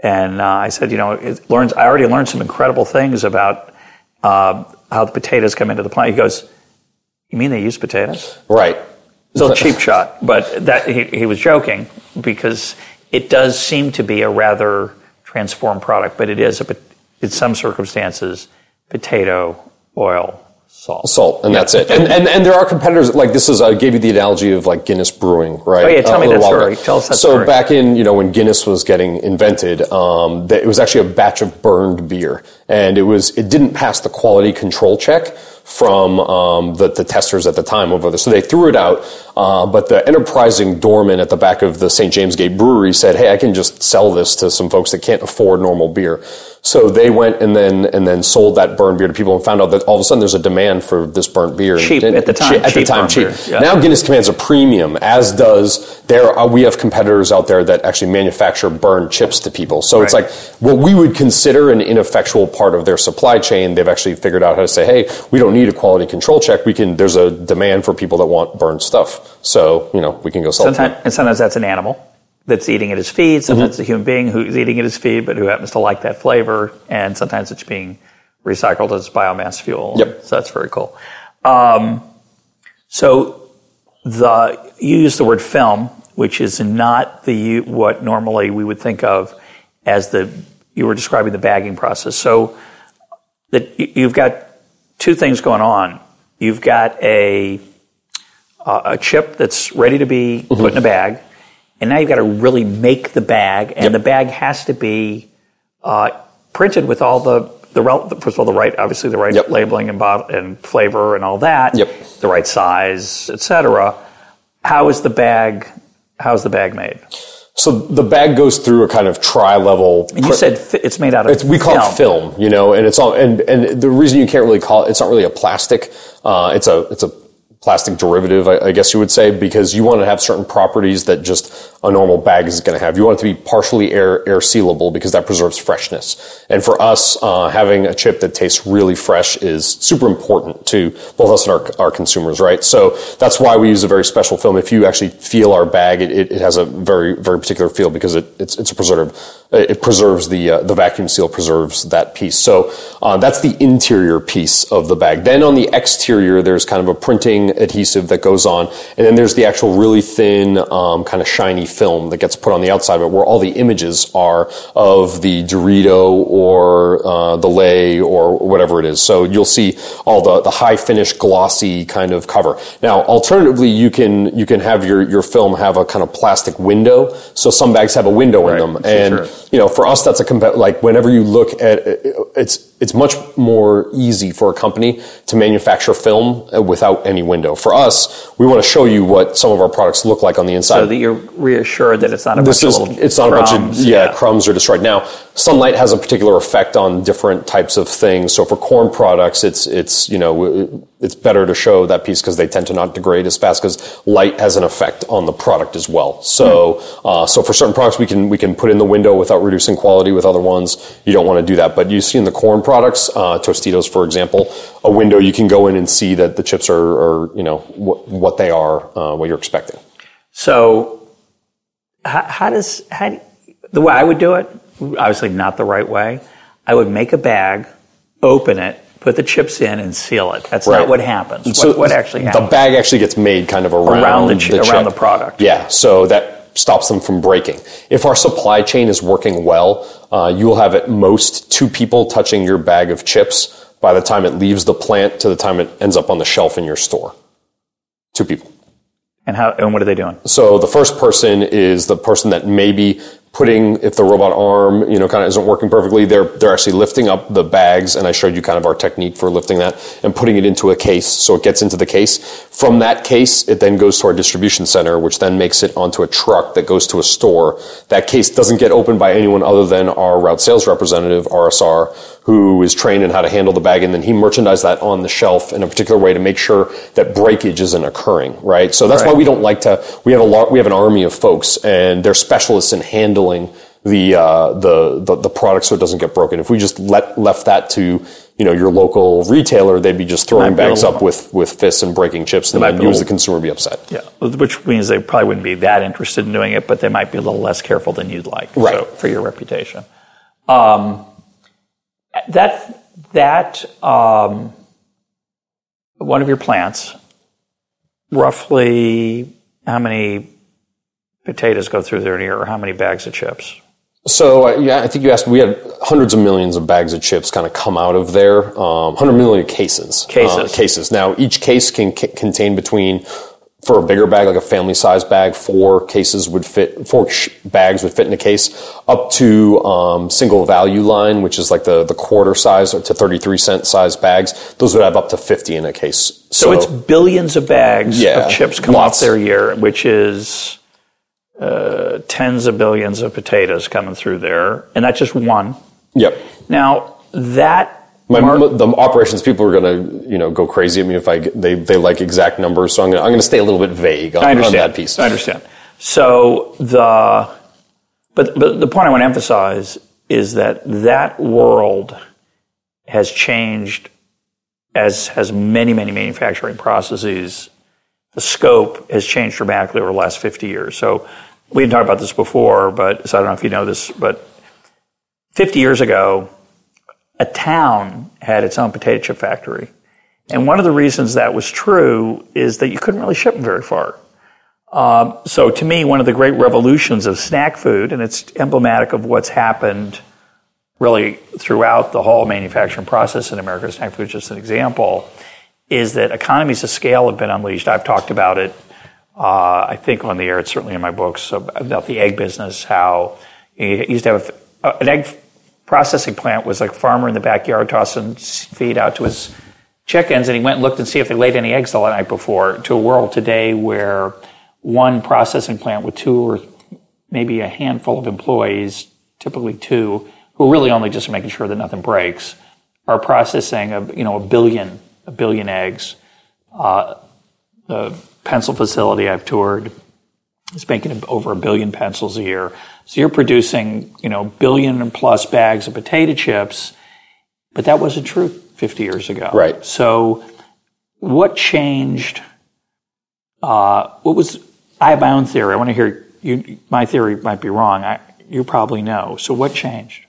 and uh, I said, you know, it learns. I already learned some incredible things about uh, how the potatoes come into the plant. He goes, "You mean they use potatoes?" Right. It's a cheap shot, but that he, he was joking because it does seem to be a rather transformed product, but it is a, in some circumstances potato oil salt. Salt, and yeah. that's it. And, and and there are competitors like this is I gave you the analogy of like Guinness Brewing, right? Oh yeah, tell uh, me that story. Tell us that so story. back in you know when Guinness was getting invented, um, it was actually a batch of burned beer, and it was it didn't pass the quality control check from um, the, the, testers at the time over there. So they threw it out, uh, but the enterprising doorman at the back of the St. James Gate Brewery said, "Hey, I can just sell this to some folks that can't afford normal beer." So they went and then and then sold that burned beer to people and found out that all of a sudden there's a demand for this burnt beer. Cheap and, at the time. Cheap, at the time, burnt cheap. Yeah. Now Guinness commands a premium, as does there. Are, we have competitors out there that actually manufacture burned chips to people. So it's like what we would consider an ineffectual part of their supply chain. They've actually figured out how to say, hey, we don't need a quality control check. We can. There's a demand for people that want burned stuff. So you know we can go sell. Sometimes, and sometimes that's an animal that's eating at his feed. Sometimes Mm-hmm. it's a human being who's eating at his feed, but who happens to like that flavor. And sometimes it's being recycled as biomass fuel. Yep. So that's very cool. Um, so the you use the word film, which is not the what normally we would think of as the you were describing the bagging process. So that you- you've got two things going on. You've got a uh, a chip that's ready to be put in a bag, and now you've got to really make the bag, and the bag has to be uh, printed with all the the first of all the right obviously the right Yep. labeling and bot- and flavor and all that, Yep. the right size, etc. How is the bag? How is the bag made? So the bag goes through a kind of tri-level. And you said fi- it's made out of It's, we call film. it film, you know, and it's all, and, and the reason you can't really call it, it's not really a plastic, uh, it's a, it's a plastic derivative, I, I guess you would say, because you want to have certain properties that just a normal bag is going to have. You want it to be partially air, air sealable because that preserves freshness. And for us, uh, having a chip that tastes really fresh is super important to both us and our, our consumers, right? So that's why we use a very special film. If you actually feel our bag, it, it, has a very, very particular feel because it, it's, it's a preservative. It preserves the, uh, the vacuum seal preserves that piece. So, uh, that's the interior piece of the bag. Then on the exterior, there's kind of a printing adhesive that goes on. And then there's the actual really thin, um, kind of shiny film that gets put on the outside of it where all the images are of the Dorito or, uh, the Lay or whatever it is. So you'll see all the, the high finish glossy kind of cover. Now, alternatively, you can, you can have your, your film have a kind of plastic window. So some bags have a window in them. And, sure. you know, for us, that's a compa- like whenever you look at it's it's much more easy for a company to manufacture film without any window. For us, we want to show you what some of our products look like on the inside. so that you're reassured that it's not a this bunch is of little it's not a bunch of crumbs. yeah, crumbs are destroyed. Now, sunlight has a particular effect on different types of things. So for corn products, it's it's you know it's better to show that piece because they tend to not degrade as fast because light has an effect on the product as well. So uh, so for certain products, we can we can put in the window without reducing quality. With other ones, you don't want to do that. But you see in the corn products, uh, Tostitos, for example, a window you can go in and see that the chips are, are you know what, what they are, uh, what you're expecting. So, how, how does how do- the way I would do it? Obviously, not the right way. I would make a bag, open it, put the chips in, and seal it. That's Right. not what happens. So what, what actually The bag actually gets made kind of around, Around the chi- chip. around the product. Yeah, so that stops them from breaking. If our supply chain is working well, uh, you will have at most two people touching your bag of chips by the time it leaves the plant to the time it ends up on the shelf in your store. Two people. and how and what are they doing? So the first person is the person that may be putting, if the robot arm, you know, kind of isn't working perfectly, they're, they're actually lifting up the bags, and I showed you kind of our technique for lifting that, and putting it into a case, so it gets into the case. From that case, it then goes to our distribution center, which then makes it onto a truck that goes to a store. That case doesn't get opened by anyone other than our route sales representative, RSR, who is trained in how to handle the bag, and then he merchandise that on the shelf in a particular way to make sure that breakage isn't occurring, right? So that's why we don't like to. We have a lot. We have an army of folks, and they're specialists in handling the uh, the, the the product so it doesn't get broken. If we just let left that to you know your local retailer, they'd be just throwing Might be a bags up with with fists and breaking chips, and then you as the consumer be upset. Yeah, which means they probably wouldn't be that interested in doing it, but they might be a little less careful than you'd like. Right. So, for your reputation. Um, that that um, one of your plants, roughly how many potatoes go through there in a year, or how many bags of chips? So uh, yeah, I think you asked. We had hundreds of millions of bags of chips kind of come out of there. Um, Hundred million cases. Cases. Uh, cases. Now each case can c- contain between. For a bigger bag, like a family size bag, four cases would fit, four sh- bags would fit in a case, up to um, single value line, which is like the, the quarter size to 33 cent size bags. Those would have up to 50 in a case. So, it's billions of bags Yeah, of chips come lots. off their year, which is uh, tens of billions of potatoes coming through there, and that's just one. Yep. Now that my, the operations people are going to, you know, go crazy at me if I they, they like exact numbers. So I'm going to I'm going to stay a little bit vague on, on that piece. I understand. So the but but the point I want to emphasize is that that world has changed as has many many manufacturing processes. The scope has changed dramatically over the last 50 years. So we didn't talk about this before, but so I don't know if you know this, but 50 years ago a town had its own potato chip factory. And one of the reasons that was true is that you couldn't really ship them very far. Um, so to me, one of the great revolutions of snack food, and it's emblematic of what's happened really throughout the whole manufacturing process in America, snack food is just an example, is that economies of scale have been unleashed. I've talked about it, uh, I think on the air, it's certainly in my books, about the egg business, how you used to have an egg processing plant was like a farmer in the backyard tossing feed out to his chickens, and he went and looked and see if they laid any eggs the night before. To a world today where one processing plant with two or maybe a handful of employees, typically two, who are really only just making sure that nothing breaks, are processing a you know a billion a billion eggs. Uh, the pencil facility I've toured is making over a billion pencils a year. So you're producing, you know, billion plus bags of potato chips, but that wasn't true 50 years ago. Right. So what changed? Uh, what was, I have my own theory. I want to hear you, my theory might be wrong. I, you probably know. So what changed?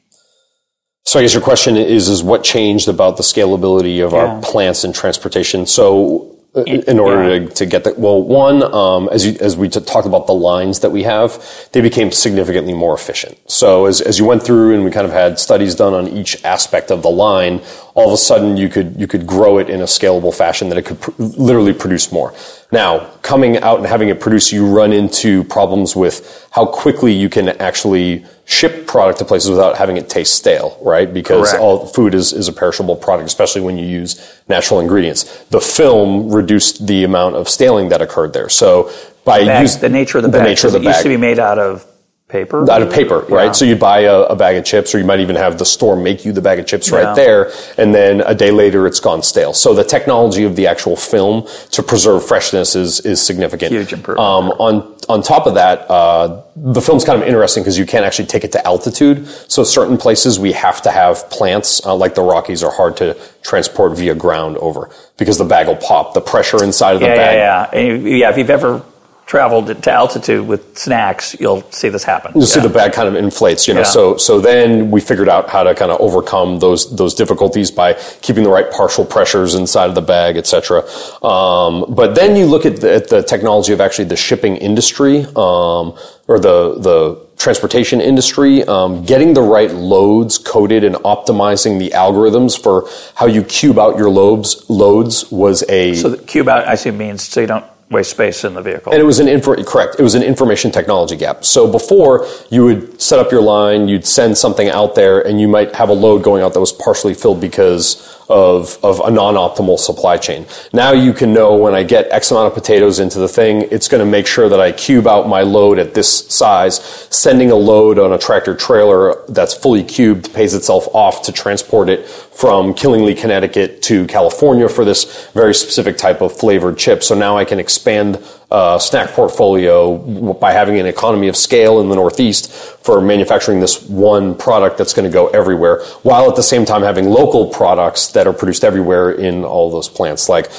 So I guess your question is, is what changed about the scalability of yeah. our plants and transportation? So in order yeah. to, to, get that. Well, one, um, as you, as we t- talked about the lines that we have, they became significantly more efficient. So as, as you went through and we kind of had studies done on each aspect of the line, all of a sudden you could you could grow it in a scalable fashion that it could pr- literally produce more. Now, coming out and having it produce, you run into problems with how quickly you can actually ship product to places without having it taste stale, right? Because Correct. all food is, is a perishable product, especially when you use natural ingredients. The film reduced the amount of staling that occurred there. So by the, use, the nature of the, the bag, nature of the it bag. used to be made out of paper? Out of paper yeah. right so you'd buy a, a, bag of chips or you might even have the store make you the bag of chips right yeah. there and then a day later it's gone stale. So the technology of the actual film to preserve freshness is is significant. Huge improvement. Um, on on top of that uh, the film's kind of interesting because you can't actually take it to altitude. So certain places we have to have plants uh, like the rockies are hard to transport via ground over because the bag will pop. The pressure inside of the yeah, bag yeah. Yeah yeah if you've ever traveled to altitude with snacks, you'll see this happen. You'll yeah. see the bag kind of inflates, you know. Yeah. So so then we figured out how to kind of overcome those those difficulties by keeping the right partial pressures inside of the bag, etc. Um, but then you look at the, at the, technology of actually the shipping industry um, or the the transportation industry, um, getting the right loads coded and optimizing the algorithms for how you cube out your loads loads was a so the cube out I see means so you don't waste space in the vehicle. And it was an info, correct. It was an information technology gap. So before you would set up your line, you'd send something out there, and you might have a load going out that was partially filled because of, of a non-optimal supply chain. Now you can know when I get X amount of potatoes into the thing, it's going to make sure that I cube out my load at this size. Sending a load on a tractor trailer that's fully cubed pays itself off to transport it from Killingly, Connecticut to California for this very specific type of flavored chip. So now I can expand uh, snack portfolio by having an economy of scale in the Northeast for manufacturing this one product that's going to go everywhere, while at the same time having local products that are produced everywhere in all those plants. Like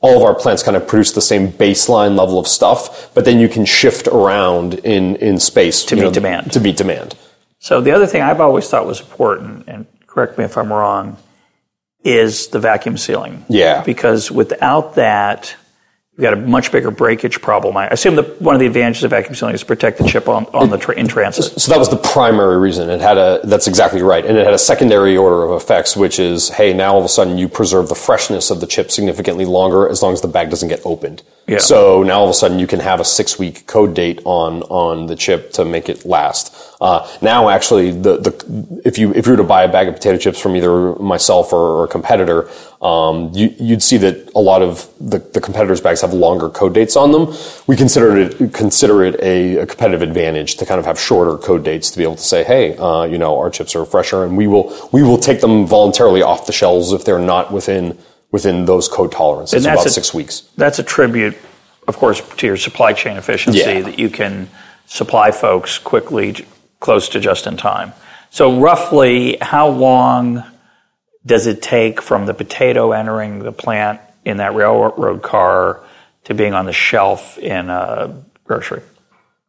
all of our plants kind of produce the same baseline level of stuff, but then you can shift around in, in space to meet know, demand. To meet demand. So the other thing I've always thought was important, and correct me if I'm wrong, is the vacuum sealing. Yeah. Because without that, We've got a much bigger breakage problem. I assume that one of the advantages of vacuum sealing is to protect the chip on, on the tra- in transit. So that was the primary reason. It had a that's exactly right, and it had a secondary order of effects, which is, hey, now all of a sudden you preserve the freshness of the chip significantly longer as long as the bag doesn't get opened. Yeah. So now all of a sudden you can have a six week code date on on the chip to make it last. Uh, now actually the the if you if you were to buy a bag of potato chips from either myself or, or a competitor, um, you, you'd see that a lot of the, the competitors' bags have longer code dates on them. We consider it consider it a, a competitive advantage to kind of have shorter code dates to be able to say, hey, uh, you know, our chips are fresher, and we will we will take them voluntarily off the shelves if they're not within within those code tolerances. And that's about a- six weeks. That's a tribute, of course, to your supply chain efficiency Yeah. that you can supply folks quickly, close to just in time. So, roughly, how long does it take from the potato entering the plant in that railroad car to being on the shelf in a grocery?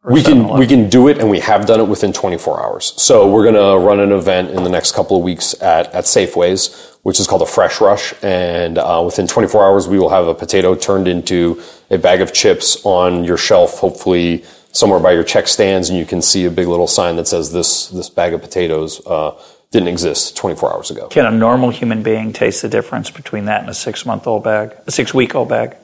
Or We can 7-Eleven? we can do it, and we have done it within 24 hours. So we're going to run an event in the next couple of weeks at at Safeways, which is called a Fresh Rush, and uh, within 24 hours we will have a potato turned into a bag of chips on your shelf, hopefully somewhere by your check stands, and you can see a big little sign that says this this bag of potatoes uh, didn't exist 24 hours ago. Can a normal human being taste the difference between that and a six month old bag, a six week old bag?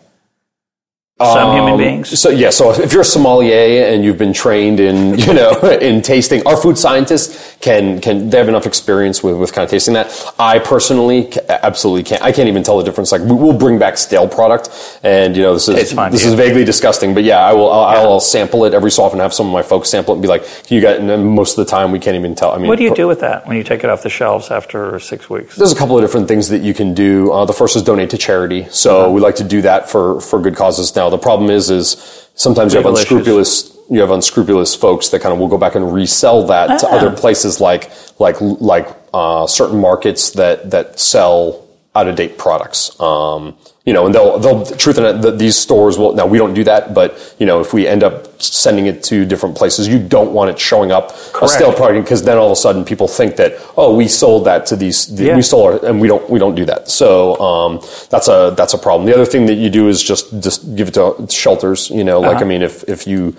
Some human Um, beings. So yeah, so if you're a sommelier and you've been trained in you know in tasting, our food scientists can can they have enough experience with with kind of tasting that. I personally absolutely can't. I can't even tell the difference. Like we- we'll bring back stale product, and you know this is fine this to is vaguely disgusting. But yeah, I will I'll, I'll sample it every so often. Have some of my folks sample it and be like, "Can you guys?" And then most of the time we can't even tell. I mean, What do you do with that when you take it off the shelves after six weeks? there's a couple of different things that you can do. Uh, the first is donate to charity. So Uh-huh. we like to do that for, for good causes. Now the problem is, is sometimes you have unscrupulous, you have unscrupulous folks that kind of will go back and resell that to Ah. other places like, like, like, uh, certain markets that, that sell out of date products. Um, you know, and they'll, they'll, truth in it, that these stores will, now we don't do that, but, you know, if we end up sending it to different places, you don't want it showing up a stale product because then all of a sudden people think that, oh, we sold that to these, Yeah. we sold our, and we don't, we don't do that. So, um, that's a, that's a problem. The other thing that you do is just, just give it to shelters, you know, Uh-huh. like, I mean, if, if you,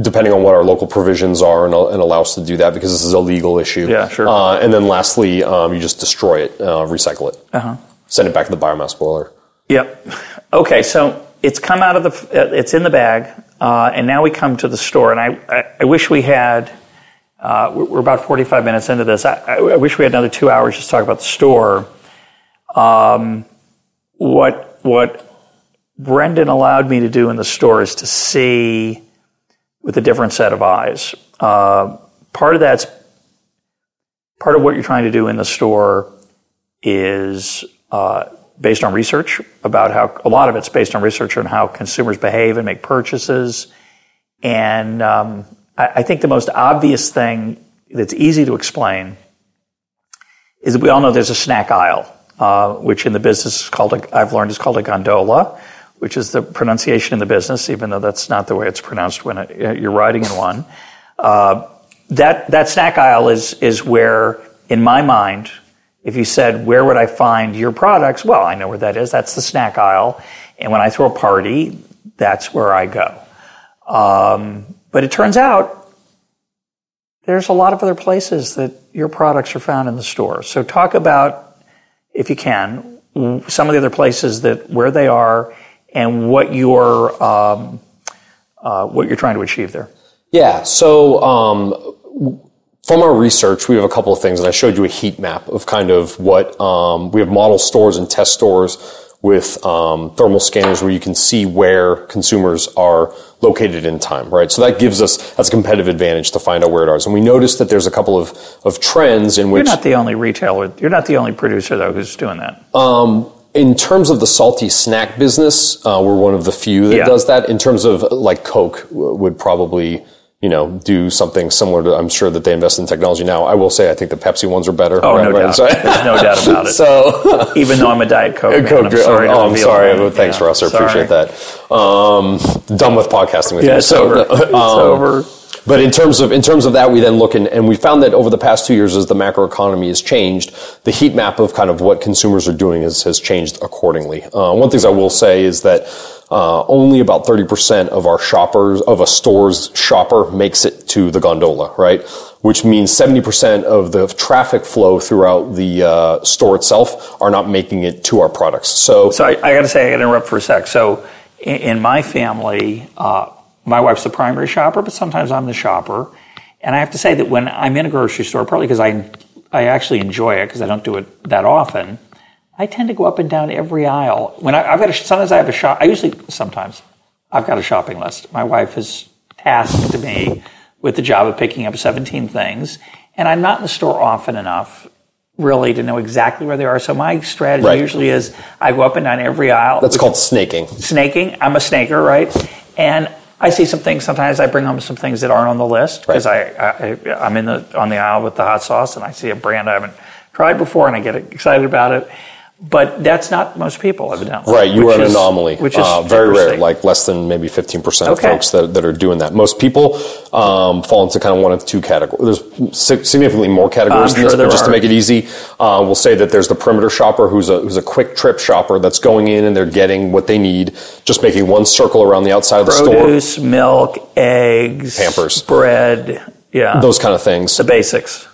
depending on what our local provisions are and, and allow us to do that because this is a legal issue. Yeah, sure. Uh, and then lastly, um, you just destroy it, uh, recycle it. Uh-huh. Send it back to the biomass boiler. Yep. Okay, so it's come out of the, it's in the bag, uh, and now we come to the store. And I, I, I wish we had, uh, we're about 45 minutes into this. I, I I wish we had another two hours just to talk about the store. Um, what, what Brendan allowed me to do in the store is to see with a different set of eyes. Uh, part of that's, part of what you're trying to do in the store is uh, based on research about how a lot of it's based on research on how consumers behave and make purchases. And um, I, I think the most obvious thing that's easy to explain is that we all know there's a snack aisle, uh, which in the business is called a, I've learned is called a gondola, which is the pronunciation in the business, even though that's not the way it's pronounced when it, you're riding in one. Uh, that that snack aisle is is where, in my mind, if you said where would I find your products, well, I know where that is. That's the snack aisle, and when I throw a party, that's where I go. Um, but it turns out there's a lot of other places that your products are found in the store. So talk about, if you can, some of the other places that where they are and what you're um, uh, what you're trying to achieve there. Yeah. So, um, from our research, we have a couple of things, and I showed you a heat map of kind of what um, we have model stores and test stores with um, thermal scanners where you can see where consumers are located in time, right? So that gives us that's a competitive advantage to find out where it is. And we noticed that there's a couple of, of trends in which You're not the only retailer. You're not the only producer though who's doing that. in terms of the salty snack business, uh, we're one of the few that Yeah. does that. In terms of like Coke would probably, you know, do something similar to, I'm sure that they invest in technology now. I will say I think the Pepsi ones are better. Oh, right, no right? doubt. There's no doubt about it. so Even though I'm a Diet Coke, man, Coke, I'm sorry. oh, I'm sorry. that. Thanks, Yeah, Russ. I appreciate that. Um, done with podcasting with Yeah, you. it's So, over. It's um, over. But in terms of in terms of that, we then look and, and we found that over the past two years, as the macroeconomy has changed, the heat map of kind of what consumers are doing has, has changed accordingly. Uh, one thing I will say is that uh, only about thirty percent of our shoppers of a store's shopper makes it to the gondola, right? Which means seventy percent of the traffic flow throughout the uh, store itself are not making it to our products. So So I, I got to say, I got to interrupt for a sec. So in, in my family, uh, my wife's the primary shopper, but sometimes I'm the shopper. And I have to say that when I'm in a grocery store, partly because I, I actually enjoy it because I don't do it that often, I tend to go up and down every aisle. When I, have got a, sometimes I have a shop. I usually sometimes I've got a shopping list. My wife has tasked me with the job of picking up 17 things, and I'm not in the store often enough really to know exactly where they are. So my strategy right. usually is I go up and down every aisle. That's called snaking. Snaking. I'm a snaker, right? And I see some things. Sometimes I bring home some things that aren't on the list because right. I, I I'm in the on the aisle with the hot sauce and I see a brand I haven't tried before and I get excited about it. But that's not most people, evidently. Right, you are an is, anomaly. Which is uh, very rare, like less than maybe 15% okay. of folks that, that are doing that. Most people um, fall into kind of one of two categories. There's significantly more categories than sure this, but just are. to make it easy, uh, we'll say that there's the perimeter shopper who's a, who's a quick trip shopper that's going in and they're getting what they need, just making one circle around the outside Produce, of the store. Produce, milk, eggs, Pampers, bread, yeah. Those kind of things. The basics.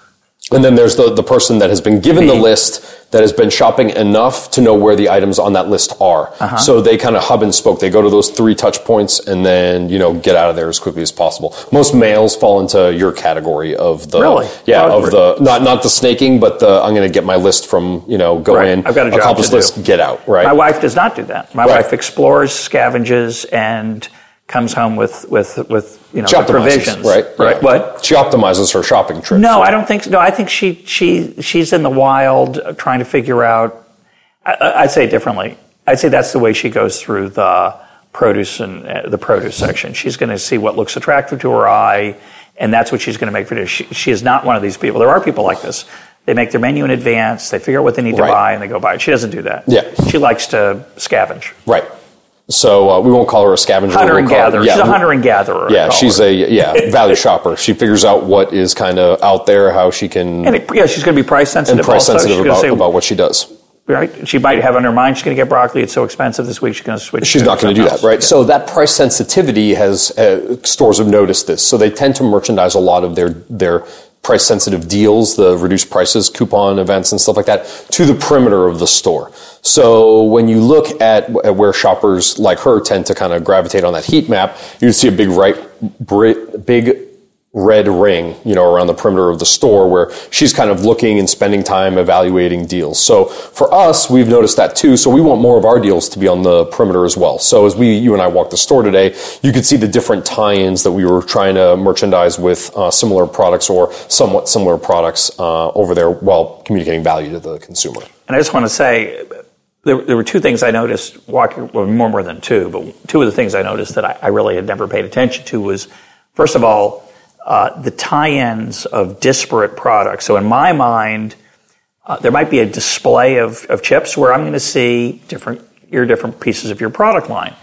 And then there's the, the person that has been given the list that has been shopping enough to know where the items on that list are. Uh-huh. So they kind of hub and spoke. They go to those three touch points and then, you know, get out of there as quickly as possible. Most males fall into your category of the, really? yeah, of the, not, not the snaking, but the, I'm going to get my list from, you know, go right. in, I've got a accomplish list, do. get out, right? My wife does not do that. My right. wife explores, scavenges, and comes home with with with you know provisions, right? Right. Yeah. What? She optimizes her shopping trip. No, I don't think so. No, I think she she she's in the wild trying to figure out. I, would say it differently. I'd say that's the way she goes through the produce and uh, the produce section. She's going to see what looks attractive to her eye, and that's what she's going to make for dinner. She, she is not one of these people. There are people like this. They make their menu in advance. They figure out what they need to buy, and they go buy it. She doesn't do that. Yeah. She likes to scavenge. Right. So uh, we won't call her a scavenger. Hunter and gatherer. Yeah, she's a hunter and gatherer. Yeah, she's her. a yeah value shopper. She figures out what is kind of out there, how she can. And it, yeah, she's going to be price sensitive. And price also. sensitive about, say, about what she does. Right. She might have on her mind she's going to get broccoli. It's so expensive this week. She's going to switch. She's not going to do that, right? Yeah. So that price sensitivity has uh, stores have noticed this. So they tend to merchandise a lot of their their price sensitive deals, the reduced prices, coupon events, and stuff like that to the perimeter of the store. So when you look at, where shoppers like her tend to kind of gravitate on that heat map, you see a big right, big red ring, you know, around the perimeter of the store where she's kind of looking and spending time evaluating deals. So for us, we've noticed that too. So we want more of our deals to be on the perimeter as well. So as we, you and I walked the store today, you could see the different tie-ins that we were trying to merchandise with uh, similar products or somewhat similar products uh, over there while communicating value to the consumer. And I just want to say, there, there, were two things I noticed walking, well, more, more than two, but two of the things I noticed that I, I really had never paid attention to was, first of all, uh, the tie-ins of disparate products. So in my mind, uh, there might be a display of, of chips where I'm going to see different your different pieces of your product line.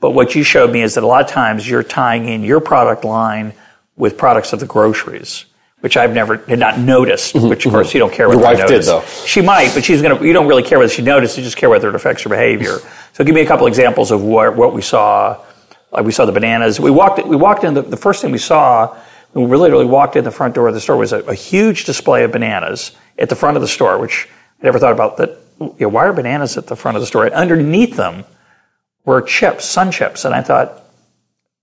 But what you showed me is that a lot of times you're tying in your product line with products of the groceries, which I've never had not noticed. Mm-hmm, which of course you don't care whether your wife did though. She might, but she's gonna. You don't really care whether she noticed. You just care whether it affects her behavior. so give me a couple examples of what, what we saw. Like we saw the bananas. We walked. We walked in. The, the first thing we saw we literally walked in the front door of the store was a, a, huge display of bananas at the front of the store, which I never thought about. That you know, why are bananas at the front of the store? And underneath them were chips, sun chips, and I thought,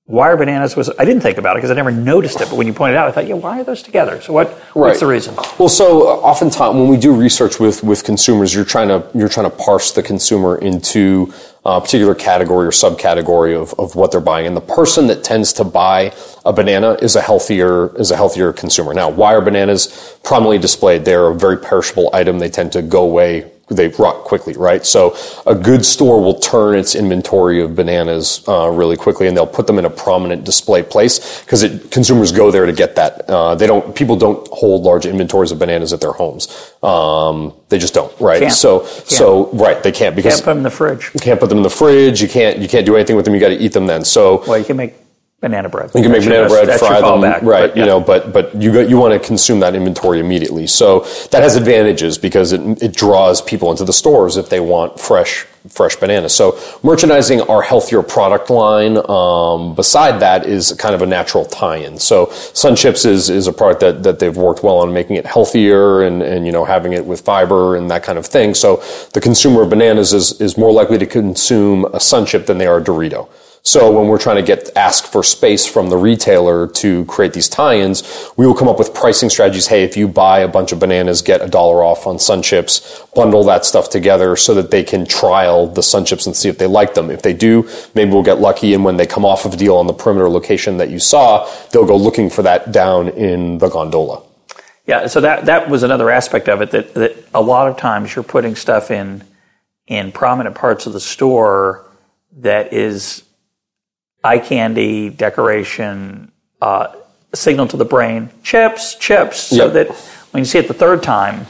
why are bananas was I didn't think about it because I never noticed it, but when you pointed out, I thought, yeah, why are those together? So what? Right. What's the reason? Well, so uh, oftentimes when we do research with with consumers, you're trying to you're trying to parse the consumer into a particular category or subcategory of, of what they're buying. And the person that tends to buy a banana is a healthier is a healthier consumer. Now, why are bananas prominently displayed? They're a very perishable item. They tend to go away they rot quickly, right? So a good store will turn its inventory of bananas uh, really quickly, and they'll put them in a prominent display place because it consumers go there to get that. Uh, they don't. People don't hold large inventories of bananas at their homes. Um, they just don't, right? Can't. So, can't. so right, they can't because can't put them in the fridge. You can't put them in the fridge. You can't. You can't do anything with them. You got to eat them then. So, well, you can make banana bread. You can make banana bread, fry them, back, right? But, yeah. You know, but but you got, you want to consume that inventory immediately. So that has advantages because it it draws people into the stores if they want fresh fresh bananas. So merchandising our healthier product line. Um, beside that is kind of a natural tie-in. So Sun Chips is is a product that that they've worked well on making it healthier and and you know having it with fiber and that kind of thing. So the consumer of bananas is is more likely to consume a Sun Chip than they are a Dorito. So when we're trying to get ask for space from the retailer to create these tie-ins, we will come up with pricing strategies. Hey, if you buy a bunch of bananas, get a dollar off on Sun Chips. Bundle that stuff together so that they can trial the Sun Chips and see if they like them. If they do, maybe we'll get lucky, and when they come off of a deal on the perimeter location that you saw, they'll go looking for that down in the gondola. Yeah, so that that was another aspect of it that, that a lot of times you're putting stuff in in prominent parts of the store that is eye candy, decoration, uh, signal to the brain, chips, chips, so Yep. that when you see it the third time,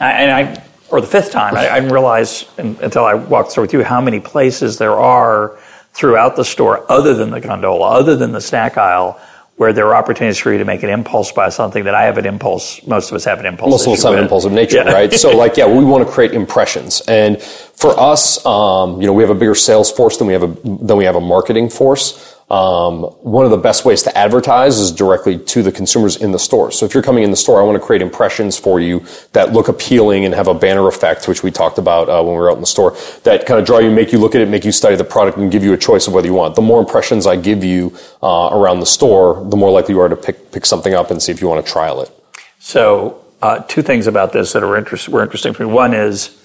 and I, or the fifth time, I, I didn't realize until I walked through with you how many places there are throughout the store, other than the gondola, other than the snack aisle, where there are opportunities for you to make an impulse buy something that I have an impulse. Most of us have an impulse. Most of us have with. impulsive nature, Yeah. right? So, like, yeah, we want to create impressions, and for us, um, you know, we have a bigger sales force than we have a than we have a marketing force. Um, one of the best ways to advertise is directly to the consumers in the store. So, if you're coming in the store, I want to create impressions for you that look appealing and have a banner effect, which we talked about uh, when we were out in the store. That kind of draw you, make you look at it, make you study the product, and give you a choice of whether you want. The more impressions I give you uh, around the store, the more likely you are to pick pick something up and see if you want to trial it. So, uh, two things about this that are interest, were interesting for me. One is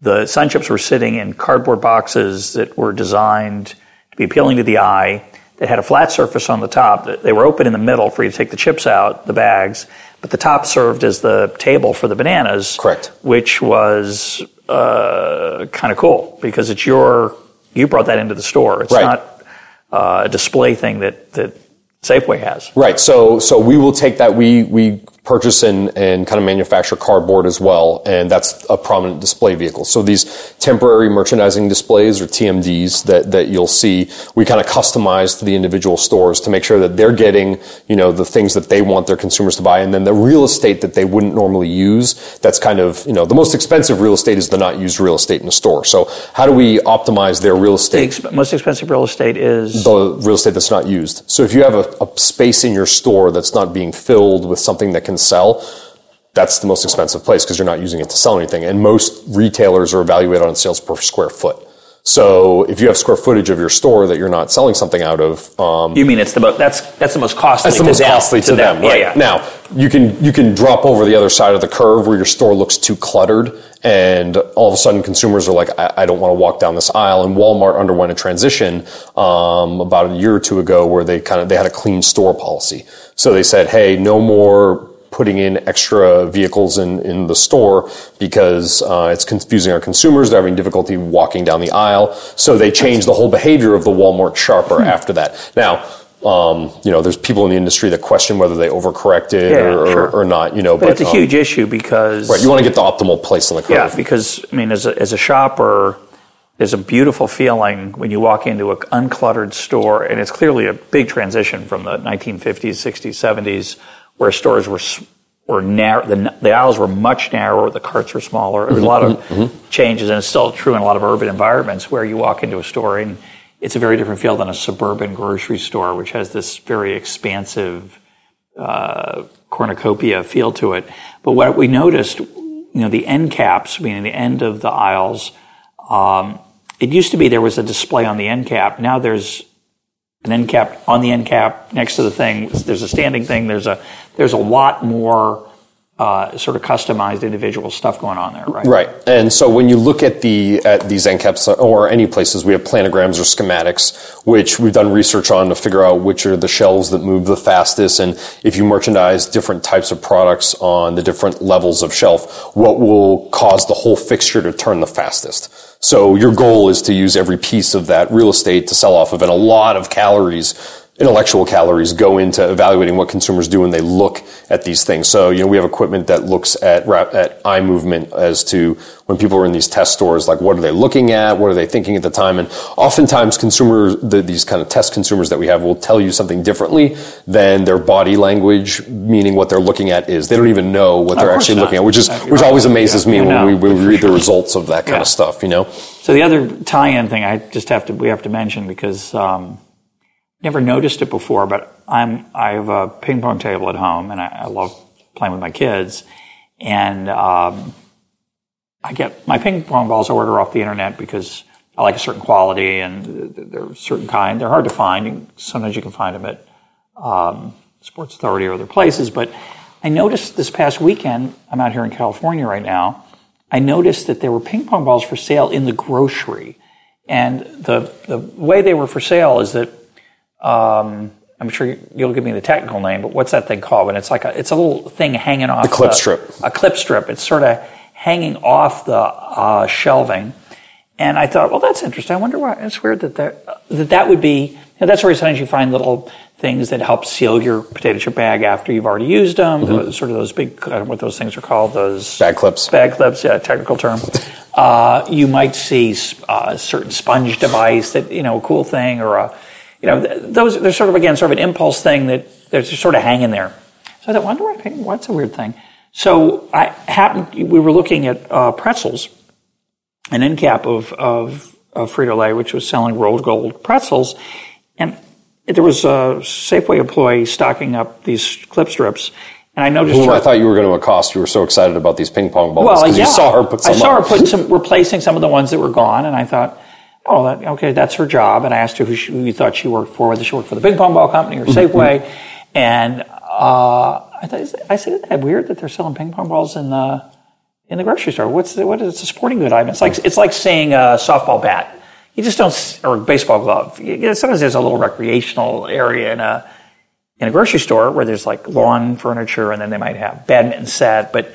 the sun chips were sitting in cardboard boxes that were designed to be appealing to the eye, that had a flat surface on the top. They were open in the middle for you to take the chips out, the bags, but the top served as the table for the bananas. Correct. Which was uh, kind of cool because it's your, you brought that into the store. It's Right. not uh, a display thing that, that Safeway has. Right. So so we will take that. We we purchase and, and kind of manufacture cardboard as well, and that's a prominent display vehicle. So these temporary merchandising displays or TMDs that, that you'll see, we kind of customize to the individual stores to make sure that they're getting, you know, the things that they want their consumers to buy, and then the real estate that they wouldn't normally use. That's kind of, you know, the most expensive real estate is the not used real estate in a store. So how do we optimize their real The estate? ex- most expensive real estate is the real estate that's not used. So if you have a, a space in your store that's not being filled with something that can sell, that's the most expensive place because you're not using it to sell anything. And most retailers are evaluated on sales per square foot. So if you have square footage of your store that you're not selling something out of, um, You mean it's the most that's that's the most costly. that's the to most them, costly to, them, right? Yeah, yeah. Now you can you can drop over the other side of the curve where your store looks too cluttered, and all of a sudden consumers are like, I, I don't want to walk down this aisle. And Walmart underwent a transition um, about a year or two ago where they kind of they had a clean store policy. So they said, hey, no more putting in extra vehicles in, in the store because uh, it's confusing our consumers. They're having difficulty walking down the aisle. So they changed the whole behavior of the Walmart shopper after that. Now, um, you know, there's people in the industry that question whether they overcorrected Yeah, or, sure. or, or not, you know. But, it's a um, huge issue because Right, you want to get the optimal place on the curve. yeah, because I mean, as a, as a shopper, there's a beautiful feeling when you walk into an uncluttered store, and it's clearly a big transition from the 1950s, 60s, 70s, where stores were were narrow. The, the aisles were much narrower. The carts were smaller. There was a lot of Mm-hmm, changes, and it's still true in a lot of urban environments where you walk into a store and it's a very different feel than a suburban grocery store, which has this very expansive uh, cornucopia feel to it. But what we noticed, you know, the end caps, meaning the end of the aisles, um, it used to be there was a display on the end cap. Now there's an end cap on the end cap next to the thing. There's a standing thing. There's a there's a lot more uh, sort of customized individual stuff going on there, right? Right. And so when you look at the at these end caps or any places, we have planograms or schematics, which we've done research on to figure out which are the shelves that move the fastest, and if you merchandise different types of products on the different levels of shelf, what will cause the whole fixture to turn the fastest. So your goal is to use every piece of that real estate to sell off of, and a lot of calories intellectual calories go into evaluating what consumers do when they look at these things. So, you know, we have equipment that looks at at eye movement as to when people are in these test stores, like what are they looking at, what are they thinking at the time, and oftentimes consumers, the, these kind of test consumers that we have, will tell you something differently than their body language, meaning what they're looking at is. They don't even know what they're actually not. looking at, which is which always amazes yeah, me when we, when we read the results of that kind yeah. of stuff. You know. So the other tie-in thing I just have to we have to mention because. Um, never noticed it before, but I'm I have a ping pong table at home, and I, I love playing with my kids. And um, I get my ping pong balls I order off the internet because I like a certain quality and they're a certain kind. They're hard to find. Sometimes you can find them at um, Sports Authority or other places. But I noticed this past weekend, I'm out here in California right now. I noticed that there were ping pong balls for sale in the grocery. And the, the way they were for sale is that um, I'm sure you'll give me the technical name, but what's that thing called? When it's like a, it's a little thing hanging off the clip the, strip. A clip strip. It's sort of hanging off the uh, shelving, and I thought, well, that's interesting. I wonder why. It's weird that that that, that would be. You know, that's where sometimes you find little things that help seal your potato chip bag after you've already used them. Mm-hmm. Those, sort of those big, I don't know what those things are called. Those bag clips. Bag clips. Yeah, technical term. Uh, you might see uh, a certain sponge device that you know, a cool thing, or a you know, those they're sort of again sort of an impulse thing that they're just sort of hanging there. So I thought, wonder what what's a weird thing. So I happened we were looking at uh, pretzels, an end cap of of, of Frito Lay, which was selling Rold Gold pretzels, and there was a Safeway employee stocking up these clip strips. And I noticed. Whom her, I thought you were going to accost. You were so excited about these ping pong balls because well, yeah, you saw her put some. I saw up. her put some, replacing some of the ones that were gone, and I thought, oh, that, okay, that's her job. And I asked her who, she, who you thought she worked for, whether she worked for the ping pong ball company or mm-hmm. Safeway. And uh, I, thought, I said, isn't that weird that they're selling ping pong balls in the in the grocery store? What's the, what is it's a sporting good item? It's like it's like saying a softball bat. You just don't or a baseball glove. You know, sometimes there's a little recreational area in a in a grocery store where there's like lawn furniture, and then they might have badminton set, but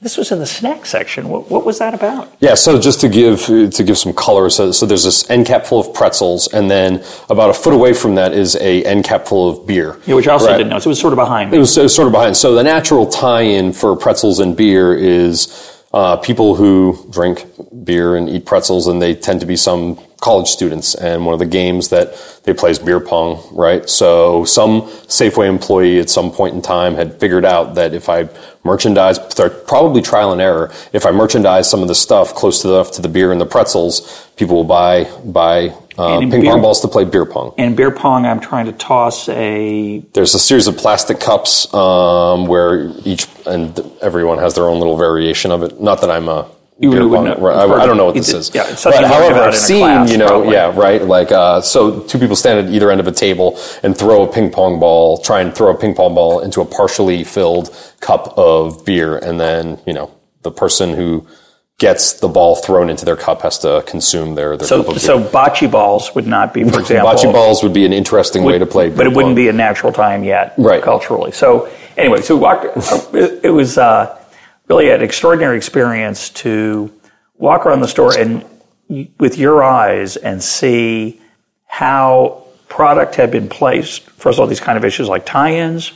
this was in the snack section. What, what, was that about? Yeah, so just to give to give some color, so, so there's this end cap full of pretzels, and then about a foot away from that is a end cap full of beer. Yeah, which I also right? didn't know. So it was sort of behind. It was, it was sort of behind. So the natural tie-in for pretzels and beer is uh, people who drink beer and eat pretzels, and they tend to be some college students. And one of the games that they play is beer pong, right? So some Safeway employee at some point in time had figured out that if I merchandise, probably trial and error, if I merchandise some of the stuff close enough to the beer and the pretzels, people will buy buy uh, ping beer, pong balls to play beer pong. And beer pong, I'm trying to toss a. There's a series of plastic cups um, where each and everyone has their own little variation of it. Not that I'm a you. Know, I, I, don't know what this is. Yeah, but however, I've seen, class, you know, probably. yeah, right. Like, uh, so two people stand at either end of a table and throw a ping pong ball, try and throw a ping pong ball into a partially filled cup of beer, and then you know the person who gets the ball thrown into their cup has to consume their, their so, So bocce balls would not be, for example. bocce balls would be an interesting would, way to play. But it wouldn't be a natural time yet, right. culturally. So anyway, so walked, it was uh, really an extraordinary experience to walk around the store and with your eyes and see how product had been placed. First of all, these kind of issues like tie-ins,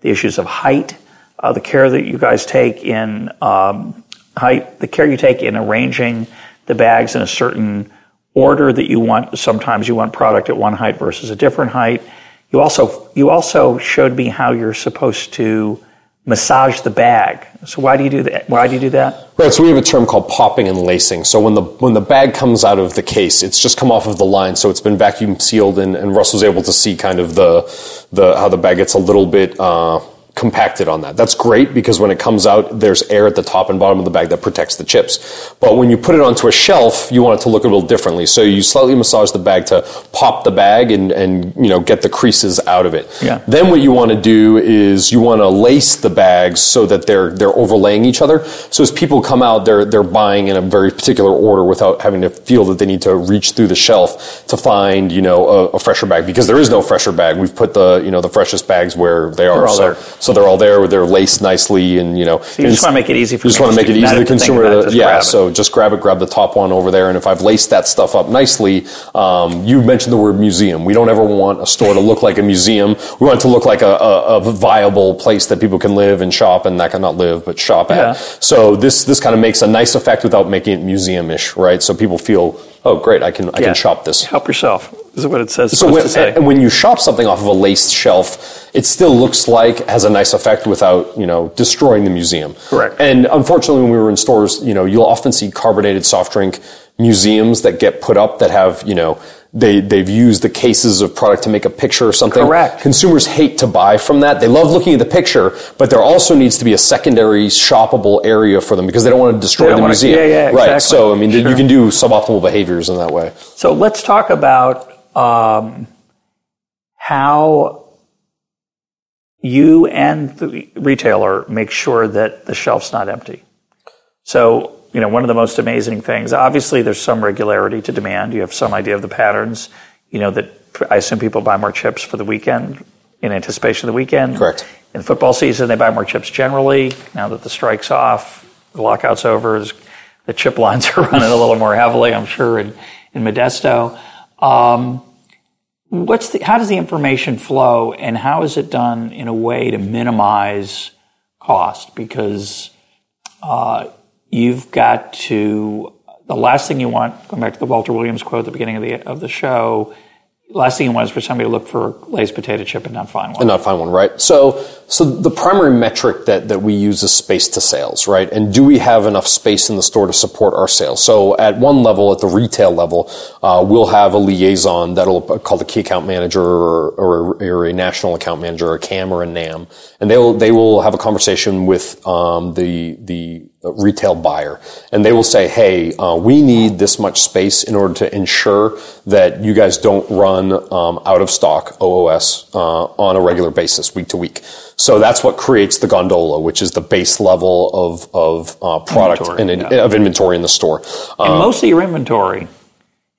the issues of height, uh, the care that you guys take in um, height, the care you take in arranging the bags in a certain order that you want. Sometimes you want product at one height versus a different height. You also you also showed me how you're supposed to massage the bag. So why do you do that? Why do you do that? Right. So we have a term called popping and lacing. So when the when the bag comes out of the case, it's just come off of the line, so it's been vacuum sealed, and, and Russ was able to see kind of the the how the bag gets a little bit. Uh, compacted on that. That's great because when it comes out, there's air at the top and bottom of the bag that protects the chips. But when you put it onto a shelf, you want it to look a little differently. So you slightly massage the bag to pop the bag and, and you know get the creases out of it. Yeah. Then what you want to do is you want to lace the bags so that they're they're overlaying each other. So as people come out, they're they're buying in a very particular order without having to feel that they need to reach through the shelf to find you know a, a fresher bag because there is no fresher bag. We've put the you know the freshest bags where they are. So, so So they're all there. They're laced nicely, and you know, so you just want to make it easy for. You just want to make it easy for the consumer. To, yeah. So just grab it, grab the top one over there, and if I've laced that stuff up nicely, um, you mentioned the word museum. We don't ever want a store to look like a museum. We want it to look like a, a, a viable place that people can live and shop, and that can not live but shop at. Yeah. So this this kind of makes a nice effect without making it museum-ish, right? So people feel oh, great, I can I yeah. can shop this. Help yourself is what it says. So when, and when you shop something off of a laced shelf, it still looks like has a nice effect without you know destroying the museum. Correct. And unfortunately, when we were in stores, you know, you'll often see carbonated soft drink museums that get put up that have you know they, they've used the cases of product to make a picture or something. Correct. Consumers hate to buy from that. They love looking at the picture, but there also needs to be a secondary shoppable area for them because they don't want to destroy the museum. To, yeah, yeah, right. Exactly. So, I mean, sure. you can do suboptimal behaviors in that way. So let's talk about um, how you and the retailer make sure that the shelf's not empty. So you know, one of the most amazing things, obviously there's some regularity to demand. You have some idea of the patterns, you know, that I assume people buy more chips for the weekend in anticipation of the weekend. Correct. In football season, they buy more chips generally. Now that the strike's off, the lockout's over, the chip lines are running a little more heavily, I'm sure, in, in Modesto. Um, what's the, how does the information flow and how is it done in a way to minimize cost? Because, uh, you've got to the last thing you want going back to the walter williams quote at the beginning of the of the show last thing you want is for somebody to look for a Lay's potato chip and not find one. And not find one, right? So, so the primary metric that, that we use is space to sales, right? And do we have enough space in the store to support our sales? So at one level, at the retail level, uh, we'll have a liaison that'll call the key account manager or, or, or, a national account manager, a CAM or a NAM, and they'll they will have a conversation with um, the the retail buyer, and they will say, "Hey, uh, we need this much space in order to ensure that you guys don't run um, out of stock OOS uh, on a regular basis, week to week." So that's what creates the gondola, which is the base level of of uh, product inventory, and yeah. of inventory in the store. and um, most of your inventory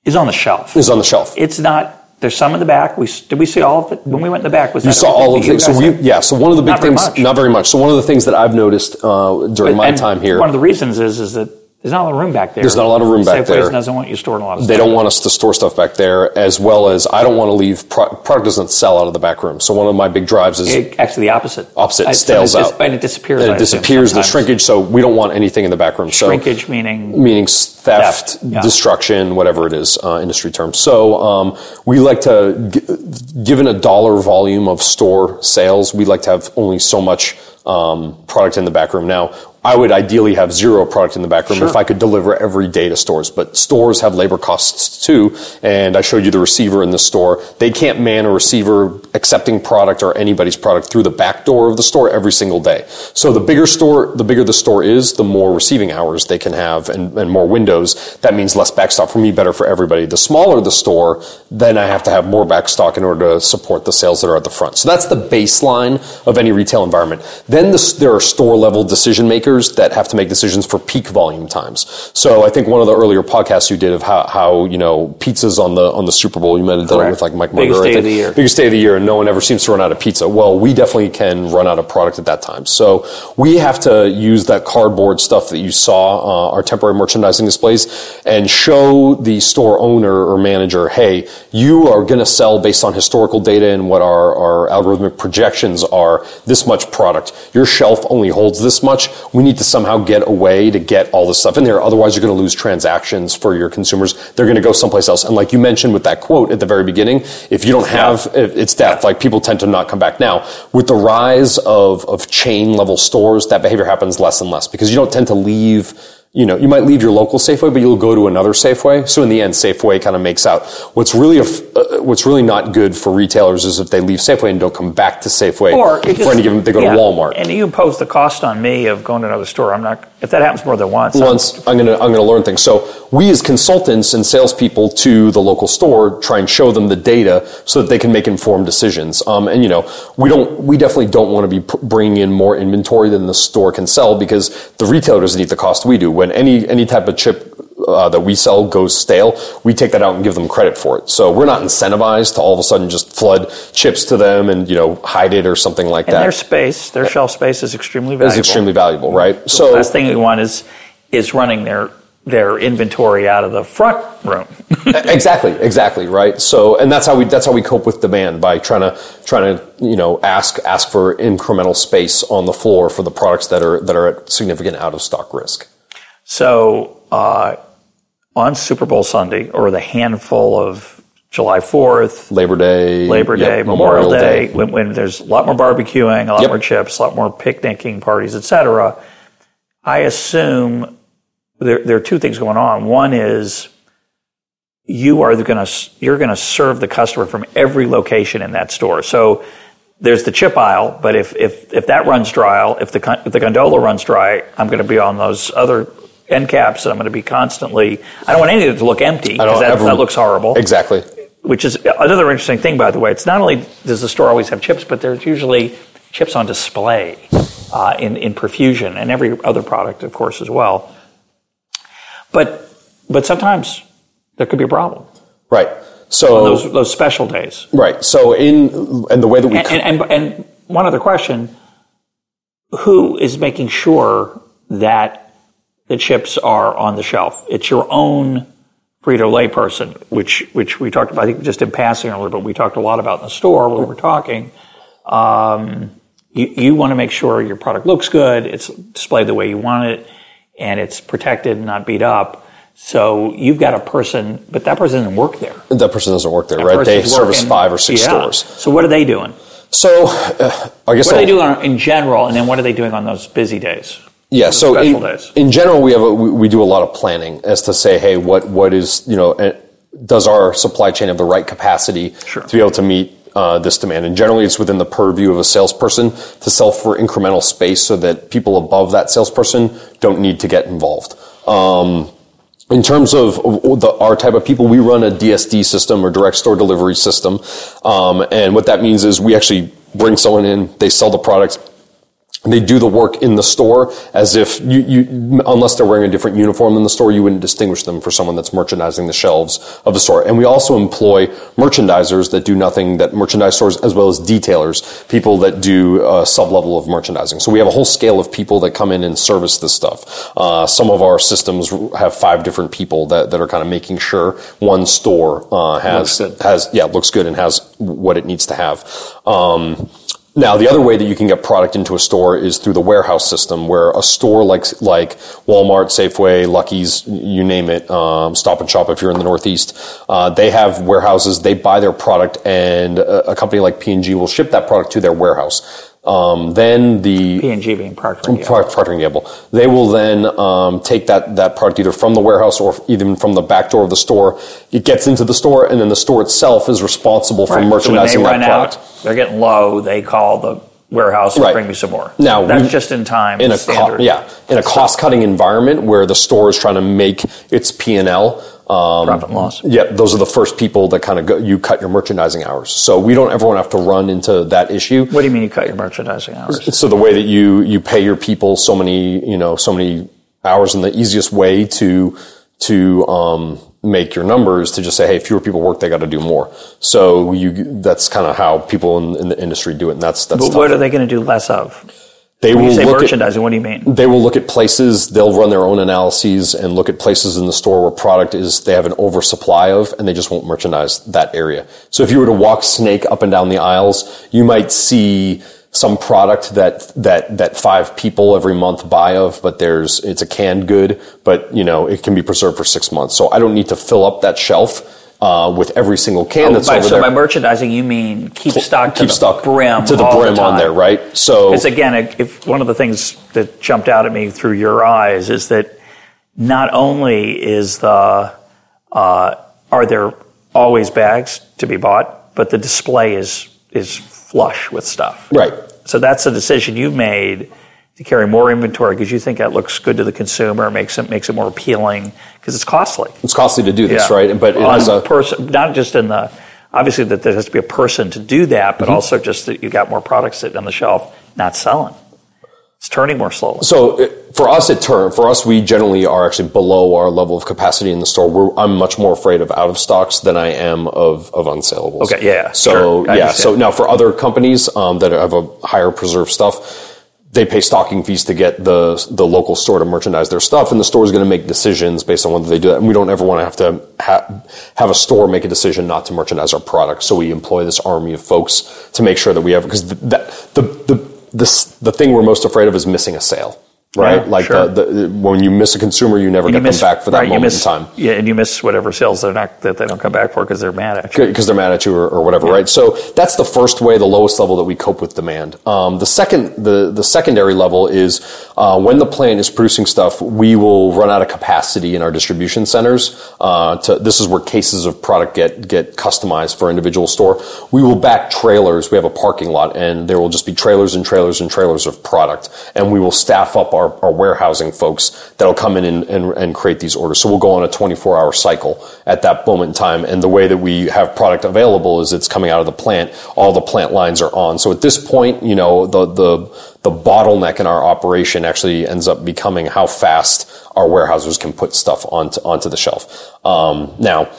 is on the shelf. Is on the shelf. It's not there's some in the back. We did we see all of it when we went in the back? Was you saw all of it? So we yeah. So one of the big not things, not very much. So one of the things that I've noticed uh, during but, my time here, one of the reasons is is that there's not a lot of room back there. There's not a lot of room back there. doesn't want you storing a lot of They don't want us to store stuff back there, as well as I don't want to leave, pro- product doesn't sell out of the back room. So one of my big drives is. It, actually, the opposite. Opposite, it stales out. and it disappears. And it disappears, the shrinkage, so we don't want anything in the back room. So Shrinkage meaning? Meaning theft, theft yeah. destruction, whatever it is, uh, industry term. So um, we like to, g- given a dollar volume of store sales, we like to have only so much um, product in the back room. Now, I would ideally have zero product in the back room sure. if I could deliver every day to stores. But stores have labor costs too. And I showed you the receiver in the store. They can't man a receiver accepting product or anybody's product through the back door of the store every single day. So the bigger store, the bigger the store is, the more receiving hours they can have and, and more windows. That means less back stock for me, better for everybody. The smaller the store, then I have to have more back stock in order to support the sales that are at the front. So that's the baseline of any retail environment. Then the, there are store level decision makers that have to make decisions for peak volume times. So I think one of the earlier podcasts you did of how, how you know pizzas on the on the Super Bowl, you might have done Correct. it with like Mike Biggest Day of the year. Biggest day of the year, and no one ever seems to run out of pizza. Well, we definitely can run out of product at that time. So we have to use that cardboard stuff that you saw, uh, our temporary merchandising displays, and show the store owner or manager, hey, you are going to sell based on historical data and what our, our algorithmic projections are this much product. Your shelf only holds this much. We need to somehow get a way to get all this stuff in there. Otherwise, you're going to lose transactions for your consumers. They're going to go someplace else. And like you mentioned with that quote at the very beginning, if you don't have, it's death. Like people tend to not come back. Now, with the rise of, of chain level stores, that behavior happens less and less because you don't tend to leave you know, you might leave your local Safeway, but you'll go to another Safeway. So in the end, Safeway kind of makes out. What's really, a, uh, what's really not good for retailers is if they leave Safeway and don't come back to Safeway or for just, any given, they go yeah, to Walmart. And you impose the cost on me of going to another store. I'm not, if that happens more than once. Once, I'm, I'm gonna, I'm gonna learn things. So we as consultants and salespeople to the local store try and show them the data so that they can make informed decisions. Um, and you know, we don't, we definitely don't want to be bringing in more inventory than the store can sell because the retailer doesn't need the cost we do. When any, any type of chip uh, that we sell goes stale, we take that out and give them credit for it. So we're not incentivized to all of a sudden just flood chips to them and you know hide it or something like And that. their space, their shelf space is extremely valuable. It's extremely valuable, right? The So last thing we want is is running their their inventory out of the front room. exactly, exactly, right. So, and that's how we that's how we cope with demand by trying to trying to you know ask ask for incremental space on the floor for the products that are that are at significant out of stock risk. So uh, on Super Bowl Sunday, or the handful of July Fourth, Labor Day, Labor yep, Day, Memorial, Day, When, when there's a lot more barbecuing, a lot Yep. more chips, a lot more picnicking parties, etc. I assume there, there are two things going on. One is you are going to you're going to serve the customer from every location in that store. So there's the chip aisle, but if if if that runs dry, if the if the gondola runs dry, I'm going to be on those other end caps, and I'm going to be constantly. I don't want anything to look empty because that, ever- that looks horrible Exactly. which is another interesting thing, by the way. It's not only does the store always have chips, but there's usually chips on display uh, in, in profusion and every other product, of course, as well. But, but sometimes there could be a problem Right. So those, those special days. right. So in and the way that we And, and, and, and one other question who is making sure that the chips are on the shelf? It's your own Frito Lay person, which which we talked about. I think just in passing a little bit. We talked a lot about in the store when we were talking. Um, you, you want to make sure your product looks good, it's displayed the way you want it, and it's protected and not beat up. So you've got a person, but that person doesn't work there. that person doesn't work there, right? They service working- five or six Yeah. stores. So what are they doing? So uh, I guess What are they doing in general, and then what are they doing on those busy days? Yeah, so in, in general, we have a, we, we do a lot of planning as to say, hey, what what is you know, uh, does our supply chain have the right capacity Sure. to be able to meet uh, this demand? And generally, it's within the purview of a salesperson to sell for incremental space, so that people above that salesperson don't need to get involved. Um, in terms of the, our type of people, we run a DSD system or direct store delivery system. Um, and what that means is we actually bring someone in, they sell the product, they do the work in the store as if you, you, unless they're wearing a different uniform in the store, you wouldn't distinguish them for someone that's merchandising the shelves of the store. And we also employ merchandisers that do nothing that merchandise stores as well as detailers, people that do a sub level of merchandising. So we have a whole scale of people that come in and service this stuff. Uh, some of our systems have five different people that, that are kind of making sure one store uh, has has yeah looks good and has what it needs to have. Um, now, the other way that you can get product into a store is through the warehouse system, where a store like like Walmart, Safeway, Lucky's, you name it, um, Stop and Shop if you're in the Northeast, uh, they have warehouses. They buy their product, and a, a company like P and G will ship that product to their warehouse. Um, then the P&G being Procter and Gamble. Procter and Gamble. They will then um, take that that product either from the warehouse or even from the back door of the store. It gets into the store, and then the store itself is responsible for Right. merchandising so when they that run product. out, they're getting low. They call the warehouse and Right. bring me some more. Now, that's we- just in time. in a co- yeah in a cost cutting environment where the store is trying to make its P and L. Um, Profit and loss. Yeah, those are the first people that kind of go, you cut your merchandising hours. So we don't ever want to have to run into that issue. What do you mean you cut your merchandising hours? So the way that you you pay your people so many you know so many hours, and the easiest way to to um, make your numbers to just say, hey, fewer people work, they got to do more. So you that's kind of how people in, in the industry do it, and that's that's But tough. what are they going to do less of? They When will you say look at what do you mean? they will look at places they'll run their own analyses and look at places in the store where product is they have an oversupply of and they just won't merchandise that area. So if you were to walk snake up and down the aisles you might see some product that that that five people every month buy of but there's it's a canned good but you know it can be preserved for six months. So i don't need to fill up that shelf uh, with every single can that's By- over so there by merchandising, you mean keep stock to keep the stock brim to the brim on time. there right so Because again, if one of the things that jumped out at me through your eyes is that not only is the uh, are there always bags to be bought, but the display is is flush with stuff. right So that's a decision you made to carry more inventory because you think that looks good to the consumer, makes it makes it more appealing because it's costly. it's costly to do this Yeah. right but it has a person, not just in the obviously that there has to be a person to do that, Mm-hmm. but also just that you got more products sitting on the shelf not selling. It's turning more slowly. So it, for us, it turned. For us, we generally are actually below our level of capacity in the store. We're, I'm much more afraid of out of stocks than I am of of unsaleables. Okay, yeah, So sure. Yeah. So now for other companies um, that have a higher preserve stuff. They pay stocking fees to get the the local store to merchandise their stuff, and the store is going to make decisions based on whether they do that. And we don't ever want to have to ha- have a store make a decision not to merchandise our product. So we employ this army of folks to make sure that we have because the, that the the the s- the thing we're most afraid of is missing a sale, right? Yeah, like sure. the, the when you miss a consumer, you never get miss- them back for that right, moment miss- in time Yeah, and you miss whatever sales they're not that they don't come back for because they're mad at you. because they're mad at you or, or whatever, right? So that's the first way, the lowest level that we cope with demand. Um, the second, the the secondary level is uh, when the plant is producing stuff, we will run out of capacity in our distribution centers. Uh, to, this is where cases of product get get customized for individual store. We will back trailers. We have a parking lot, and there will just be trailers and trailers and trailers of product, and we will staff up our, our warehousing folks that'll come in and, and, and create these orders. So we'll go on a 24 hour cycle at that moment in time. And the way that we have product available is it's coming out of the plant. All the plant lines are on. So at this point, you know, the, the, the bottleneck in our operation actually ends up becoming how fast our warehouses can put stuff onto, onto the shelf. Um, now,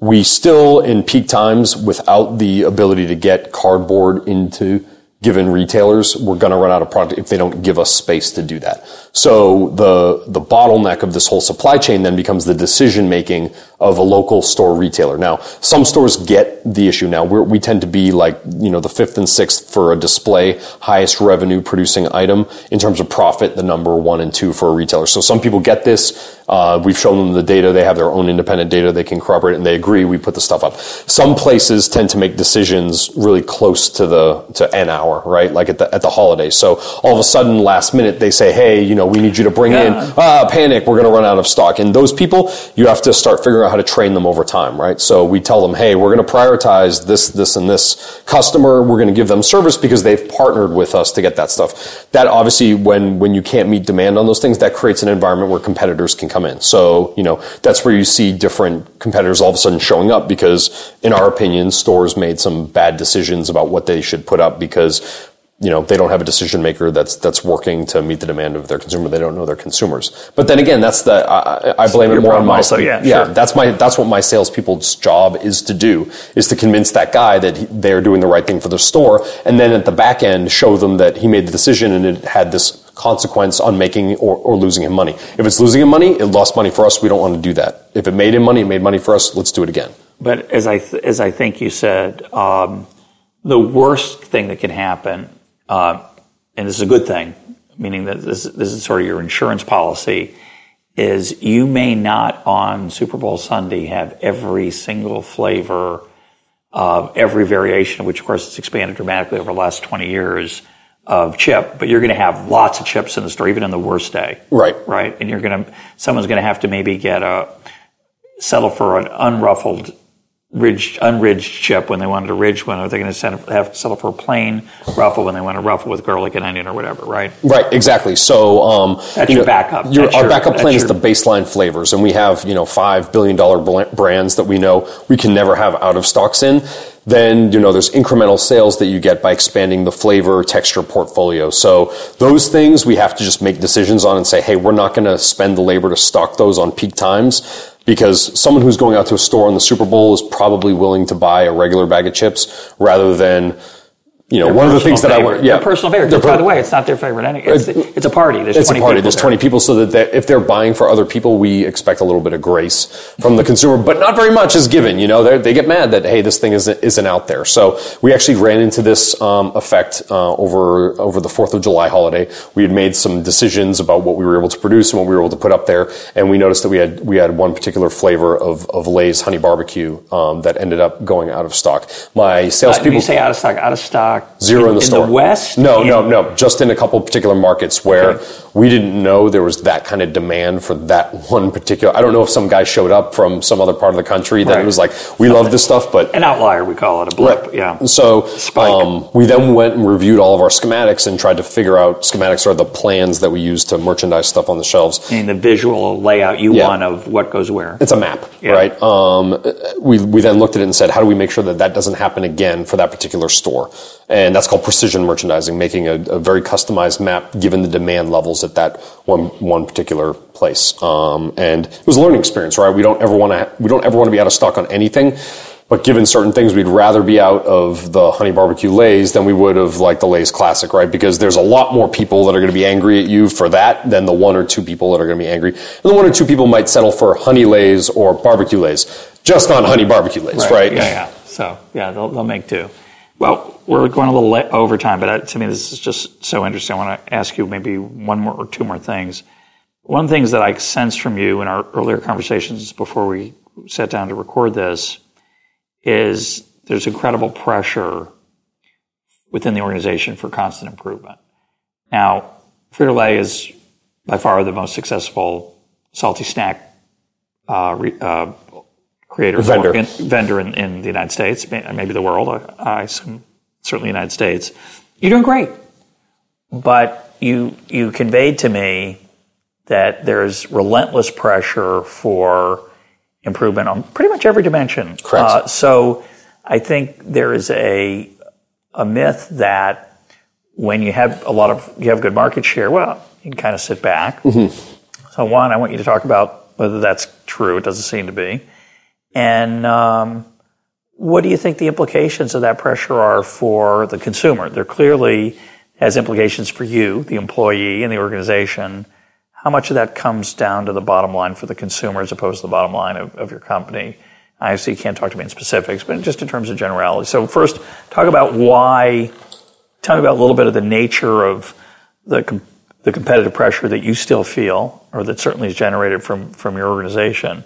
we still in peak times without the ability to get cardboard into given retailers we're going to run out of product if they don't give us space to do that so the the bottleneck of this whole supply chain then becomes the decision making of a local store retailer. Now some stores get the issue. Now We're, we tend to be like you know the fifth and sixth for a display highest revenue producing item in terms of profit the number one and two for a retailer. So some people get this. Uh, we've shown them the data. They have their own independent data. They can corroborate and they agree. We put the stuff up. Some places tend to make decisions really close to the to an hour right? Like at the at the holidays. So all of a sudden last minute they say hey you know we need you to bring in ah panic we're going to run out of stock. And those people you have to start figuring out how to train them over time right? So we tell them hey we're going to prioritize this this and this customer. We're going to give them service because they've partnered with us to get that stuff. That obviously when when you can't meet demand on those things that creates an environment where competitors can come in. So you know that's where you see different competitors all of a sudden showing up because in our opinion stores made some bad decisions about what they should put up because you know they don't have a decision maker that's that's working to meet the demand of their consumer. They don't know their consumers. But then again, that's the I, I- blame it more on my also, yeah, yeah. sure. That's my that's what my salespeople's job is to do is to convince that guy that he, they're doing the right thing for the store, and then at the back end show them that he made the decision and it had this consequence on making or, or losing him money. If it's losing him money, it lost money for us. We don't want to do that. If it made him money, it made money for us. Let's do it again. But as I th- as I think you said, um, the worst thing that can happen, uh, and this is a good thing, meaning that this this is sort of your insurance policy, is you may not on Super Bowl Sunday have every single flavor of every variation, which of course has expanded dramatically over the last twenty years of chip, but you're going to have lots of chips in the store, even on the worst day Right. right? And you're going to, someone's going to have to maybe get a, settle for an unruffled, ridged, unridged chip when they wanted a ridged one, or they're going to send, have to settle for a plain ruffle when they want a ruffle with garlic and onion or whatever, right? Right, exactly. So, um, That's you your know, backup. your- our your- backup plan that's is the baseline flavors, and we have you know five billion dollar brands that we know we can never have out of stocks in. Then you know there's incremental sales that you get by expanding the flavor texture portfolio. So those things we have to just make decisions on and say, hey, we're not going to spend the labor to stock those on peak times. Because someone who's going out to a store on the Super Bowl is probably willing to buy a regular bag of chips rather than, you know, one of the things that I want. Yeah, Their personal favorite. Their By the way, it's not their favorite anyway. It's, it's a party. There's it's a party. There's there. 20 people, so that they, if they're buying for other people, we expect a little bit of grace from the consumer, but not very much is given. You know, They're- they get mad that hey, this thing isn't isn't out there. So we actually ran into this um, effect uh, over over the Fourth of July holiday. We had made some decisions about what we were able to produce and what we were able to put up there, and we noticed that we had we had one particular flavor of of Lay's honey barbecue um, that ended up going out of stock. My Uh, salespeople you say out of stock, out of stock. Zero in, the store. West? No, In- no, no. Just in a couple particular markets where Okay. we didn't know there was that kind of demand for that one particular. I don't know if some guy showed up from some other part of the country that Right. was like, we love this stuff, but An outlier, we call it a blip. Yeah. so um, we then went and reviewed all of our schematics and tried to figure out schematics are the plans that we use to merchandise stuff on the shelves. Mean, the visual layout you Yeah. want of what goes where. It's a map, Yeah. right? Um, we we then looked at it and said, how do we make sure that that doesn't happen again for that particular store? And that's called precision merchandising, making a, a very customized map given the demand levels at that one, one particular place. Um, and it was a learning experience, right? We don't ever want to, we don't ever want to be out of stock on anything. But given certain things, we'd rather be out of the honey barbecue Lay's than we would of like the Lay's Classic, right? Because there's a lot more people that are going to be angry at you for that than the one or two people that are going to be angry. And the one or two people might settle for honey Lay's or barbecue Lay's, just on honey barbecue Lay's, right? right? Yeah, yeah. So, yeah, they'll, they'll make do. Well, we're going a little over time, but to me, this is just so interesting. I want to ask you maybe one more or two more things. One of the things that I sensed from you in our earlier conversations before we sat down to record this is there's incredible pressure within the organization for constant improvement. Now, Frito-Lay is by far the most successful salty snack uh, re, uh, creator vendor, in, vendor in, in, the United States, maybe the world. I, I assume certainly the United States. You're doing great, but you you conveyed to me that there's relentless pressure for improvement on pretty much every dimension. Correct. Uh, so I think there is a a myth that when you have a lot of you have good market share, well, you can kind of sit back. Mm-hmm. So one, I want you to talk about whether that's true. It doesn't seem to be. And um, what do you think the implications of that pressure are for the consumer? There clearly has implications for you, the employee, and the organization how much of that comes down to the bottom line for the consumer as opposed to the bottom line of, of your company? I obviously, you can't talk to me in specifics, but just in terms of generality. So first, talk about why, tell me about a little bit of the nature of the, the competitive pressure that you still feel, or that certainly is generated from, from your organization,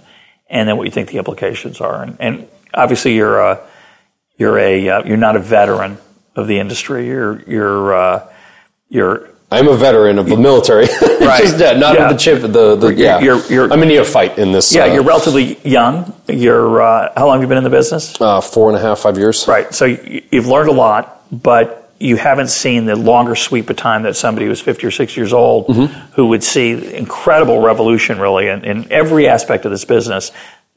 and then what you think the implications are. And, and obviously, you're a, you're a, uh, you're not a veteran of the industry. You're, you're, uh, you're I'm a veteran of the military, right. just yeah, not yeah. of the chip. The, the yeah, you're, you're, I'm a neophyte in this. Yeah, uh, you're relatively young. You're uh, how long have you been in the business? Uh, four and a half, five years. Right. So you've learned a lot, but you haven't seen the longer sweep of time that somebody who's 50 or 60 years old mm-hmm. who would see incredible revolution really in, in, every aspect of this business.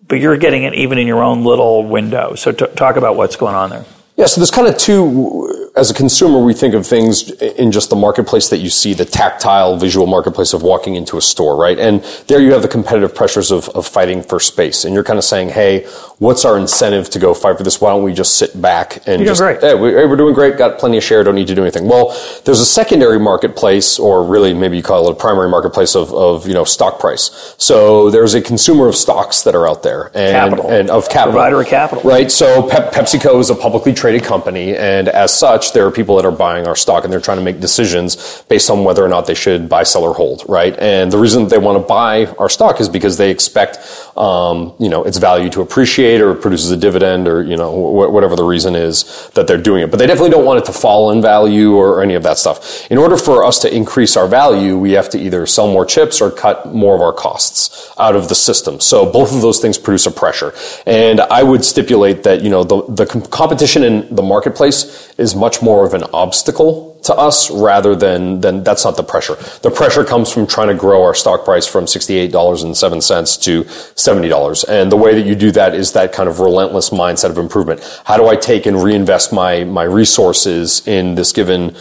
But you're getting it even in your own little window. So t- talk about what's going on there. Yeah, so there's kind of two as a consumer, we think of things in just the marketplace that you see, the tactile, visual marketplace of walking into a store, right? And there you have the competitive pressures of, of fighting for space. And you're kind of saying, hey, what's our incentive to go fight for this? Why don't we just sit back and you're just, great. hey, we're doing great, got plenty of share, don't need to do anything. Well, there's a secondary marketplace, or really maybe you call it a primary marketplace of, of you know, stock price. So there's a consumer of stocks that are out there. And, capital. and of capital. Provider of capital. Right. So Pep- PepsiCo is a publicly traded company. And as such, there are people that are buying our stock and they're trying to make decisions based on whether or not they should buy, sell, or hold, right? And the reason they want to buy our stock is because they expect, um, you know, its value to appreciate or produces a dividend or, you know, wh- whatever the reason is that they're doing it. But they definitely don't want it to fall in value or, or any of that stuff. In order for us to increase our value, we have to either sell more chips or cut more of our costs out of the system. So both of those things produce a pressure. And I would stipulate that, you know, the, the competition in the marketplace is much more of an obstacle to us rather than, than that's not the pressure. The pressure comes from trying to grow our stock price from $68.07 to $70. And the way that you do that is that kind of relentless mindset of improvement. How do I take and reinvest my, my resources in this given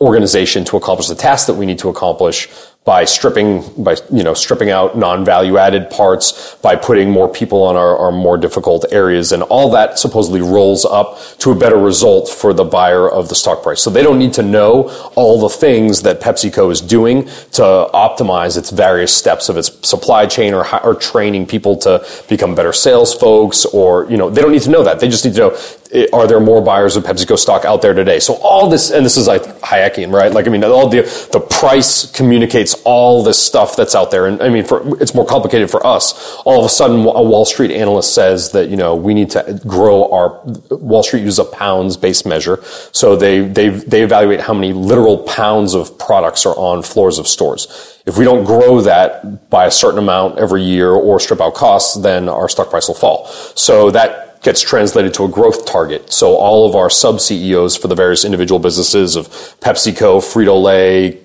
organization to accomplish the task that we need to accomplish by stripping by you know stripping out non-value added parts by putting more people on our, our, more difficult areas and all that supposedly rolls up to a better result for the buyer of the stock price. So they don't need to know all the things that PepsiCo is doing to optimize its various steps of its supply chain or, or training people to become better sales folks or you know they don't need to know that. They just need to know are there more buyers of PepsiCo stock out there today? So all this, and this is like Hayekian, right? Like, I mean, all the, the price communicates all this stuff that's out there. And I mean, for, it's more complicated for us. All of a sudden, a Wall Street analyst says that, you know, we need to grow our, Wall Street uses a pounds based measure. So they, they, they evaluate how many literal pounds of products are on floors of stores. If we don't grow that by a certain amount every year or strip out costs, then our stock price will fall. So that gets translated to a growth target. So all of our sub CEOs for the various individual businesses of PepsiCo, Frito Lay,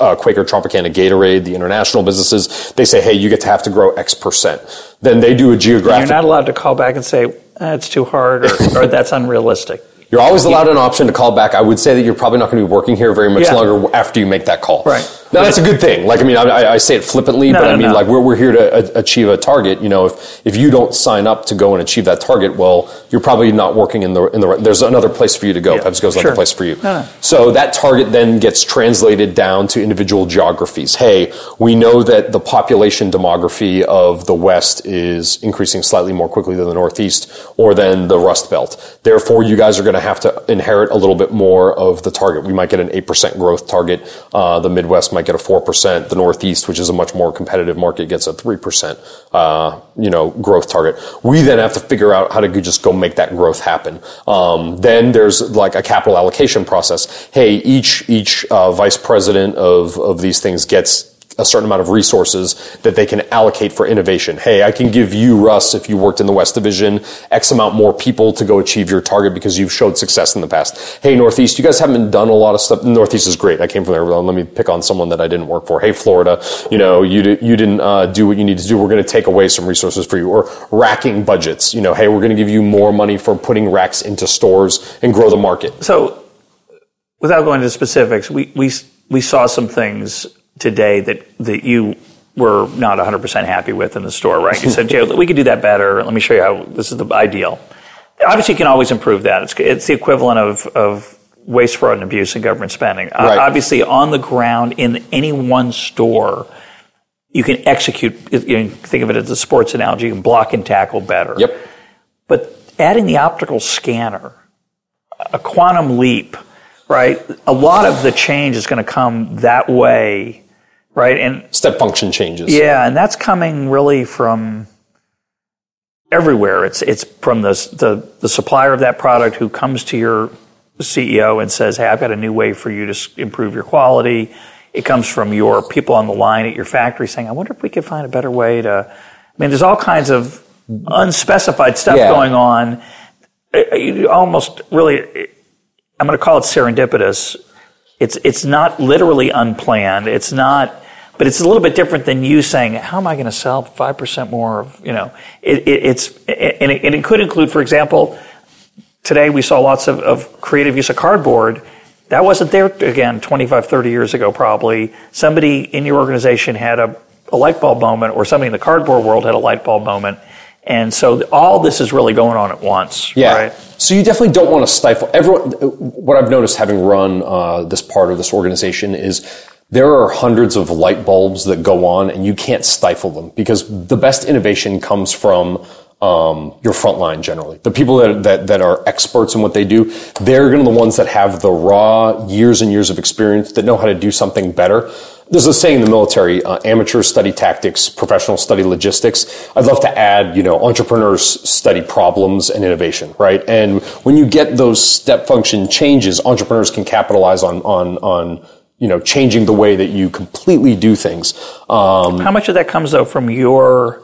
uh, Quaker Tropicana Gatorade, the international businesses, they say, hey, you get to have to grow X percent. Then they do a geographic. You're not allowed to call back and say, eh, it's too hard or, or that's unrealistic. You're always allowed an option to call back. I would say that you're probably not going to be working here very much Yeah. longer after you make that call. Right. Now that's a good thing. Like I mean, I, I- I say it flippantly, No, but no, I mean, no. like we're, we're here to a- achieve a target. You know, if if you don't sign up to go and achieve that target, well, you're probably not working in the in the. right- There's another place for you to go. Yeah, PepsiCo's sure. another place for you. No, no. So that target then gets translated down to individual geographies. Hey, we know that the population demography of the West is increasing slightly more quickly than the Northeast or than the Rust Belt. Therefore, you guys are going to have to inherit a little bit more of the target. We might get an 8% growth target. Uh, the Midwest might get a 4%. The Northeast, which is a much more competitive market, gets a 3%, uh, you know, growth target. We then have to figure out how to just go make that growth happen. Um, then there's like a capital allocation process. Hey, each, each, uh, vice president of, of these things gets a certain amount of resources that they can allocate for innovation. Hey, I can give you, Russ, if you worked in the West Division, X amount more people to go achieve your target because you've showed success in the past. Hey, Northeast, you guys haven't done a lot of stuff. Northeast is great. I came from there. Let me pick on someone that I didn't work for. Hey, Florida, you know, you, you didn't uh, do what you need to do. We're going to take away some resources for you. Or racking budgets. You know, hey, we're going to give you more money for putting racks into stores and grow the market. So, without going into specifics, we, we, we saw some things today that, that you were not 100% happy with in the store, right? You said, Jay, we could do that better. Let me show you how this is the ideal. Obviously, you can always improve that. It's, it's the equivalent of, of waste, fraud, and abuse in government spending. Uh, Right. obviously, on the ground in any one store, you can execute, you can think of it as a sports analogy, you can block and tackle better. Yep. But adding the optical scanner, a quantum leap, right? A lot of the change is going to come that way, right? And Step function changes. yeah, and that's coming really from everywhere. It's it's from the the, the supplier of that product who comes to your CEO and says, "Hey, I've got a new way for you to improve your quality." It comes from your people on the line at your factory saying, "I wonder if we could find a better way to." I mean, there's all kinds of unspecified stuff Yeah. going on. You almost really, I'm going to call it serendipitous. It's it's not literally unplanned. It's not, but it's a little bit different than you saying, "How am I going to sell five percent more?" Of you know, it, it, it's and it, and it could include, for example, today we saw lots of, of creative use of cardboard. That wasn't there again 25, 30 years ago. Probably somebody in your organization had a, a light bulb moment, or somebody in the cardboard world had a light bulb moment, and so all this is really going on at once. Yeah. Right? So you definitely don't want to stifle everyone. What I've noticed having run uh, this part of this organization is there are hundreds of light bulbs that go on, and you can't stifle them because the best innovation comes from um, your front line generally. The people that, that that are experts in what they do, they're going to be the ones that have the raw years and years of experience that know how to do something better. There's a saying in the military: uh, amateurs study tactics, professionals study logistics. I'd love to add, you know, entrepreneurs study problems and innovation, right? And when you get those step function changes, entrepreneurs can capitalize on on on you know changing the way that you completely do things. Um, How much of that comes though from your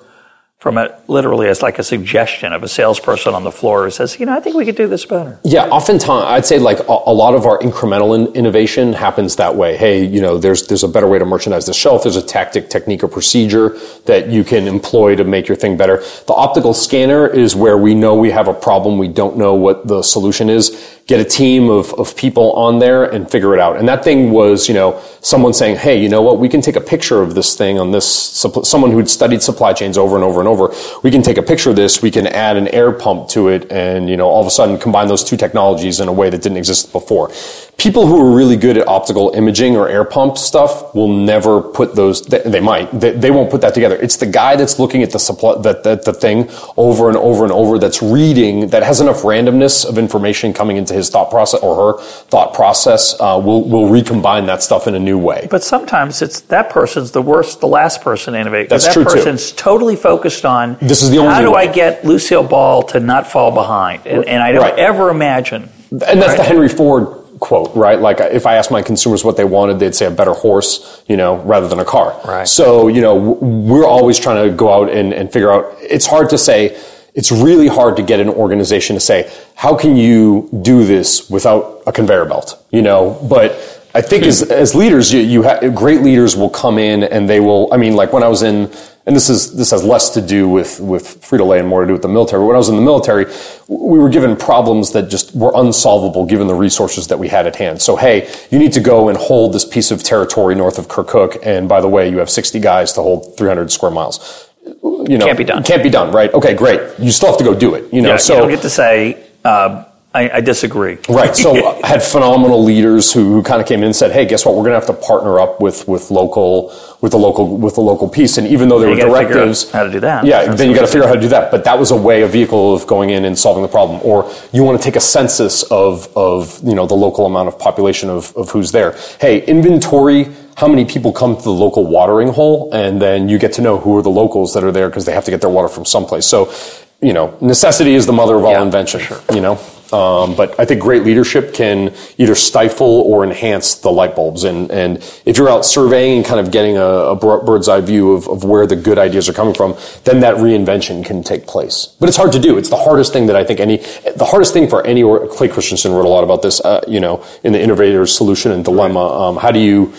from a literally as like a suggestion of a salesperson on the floor who says, you know, I think we could do this better. Yeah, oftentimes I'd say like a, a lot of our incremental in, innovation happens that way. Hey, you know, there's there's a better way to merchandise the shelf. There's a tactic, technique, or procedure that you can employ to make your thing better. The optical scanner is where we know we have a problem. We don't know what the solution is. Get a team of, of people on there and figure it out. And that thing was, you know, someone saying, hey, you know what? We can take a picture of this thing on this, someone who'd studied supply chains over and over and over. We can take a picture of this. We can add an air pump to it and, you know, all of a sudden combine those two technologies in a way that didn't exist before. People who are really good at optical imaging or air pump stuff will never put those, they, they might, they, they won't put that together. It's the guy that's looking at the supply, that, that, the thing over and over and over that's reading, that has enough randomness of information coming into his thought process or her thought process, uh, will, will recombine that stuff in a new way. But sometimes it's that person's the worst, the last person to innovate. That's that true, too. person's totally focused on This is the only how do way. I get Lucille Ball to not fall behind? And, and I don't Right. ever imagine. And that's right? the Henry Ford quote, right? Like if I asked my consumers what they wanted, they'd say a better horse, you know, rather than a car. Right. So, you know, we're always trying to go out and, and figure out, it's hard to say, it's really hard to get an organization to say, how can you do this without a conveyor belt? You know, but I think as, as leaders, you, you ha- great leaders will come in and they will, I mean, like when I was in and this is this has less to do with with Frito Lay and more to do with the military. But When I was in the military, we were given problems that just were unsolvable given the resources that we had at hand. So hey, you need to go and hold this piece of territory north of Kirkuk, and by the way, you have 60 guys to hold 300 square miles. You know, Can't be done. Can't be done, right? Okay, great. You still have to go do it. You know, Yeah, so you don't get to say, uh, I, I disagree. Right. So I had phenomenal leaders who, who kind of came in and said, "Hey, guess what? We're going to have to partner up with with local with the local with the local piece." And even though there You were directives, how to do that. Yeah, That's then you got to figure out how to do that. But that was a way, a vehicle of going in and solving the problem. Or you want to take a census of of you know the local amount of population of of who's there. Hey, inventory. How many people come to the local watering hole, and then you get to know who are the locals that are there because they have to get their water from someplace. So, you know, necessity is the mother of all Yeah, invention. You know, um, but I think great leadership can either stifle or enhance the light bulbs. And, and if you're out surveying and kind of getting a, a bird's eye view of, of where the good ideas are coming from, then that reinvention can take place. But it's hard to do. It's the hardest thing that I think any, the hardest thing for any, or Clay Christensen wrote a lot about this, uh, you know, in the innovator's solution and dilemma. Um, how do you,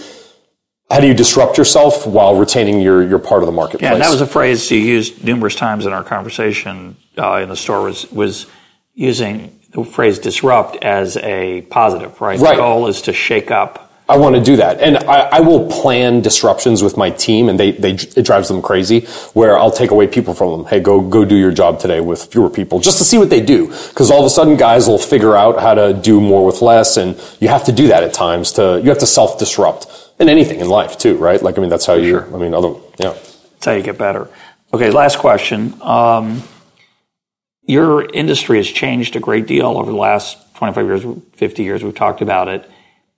how do you disrupt yourself while retaining your, your part of the marketplace? Yeah, and that was a phrase you used numerous times in our conversation uh, in the store was was using the phrase disrupt as a positive, right? Right. The goal is to shake up. I want to do that. And I, I will plan disruptions with my team and they, they, it drives them crazy where I'll take away people from them. Hey, go, go do your job today with fewer people just to see what they do. Cause all of a sudden guys will figure out how to do more with less. And you have to do that at times to, you have to self disrupt in anything in life too, right? Like, I mean, that's how you, I mean, other, yeah. That's how you get better. Okay, last question. Um, your industry has changed a great deal over the last 25 years, 50 years. We've talked about it.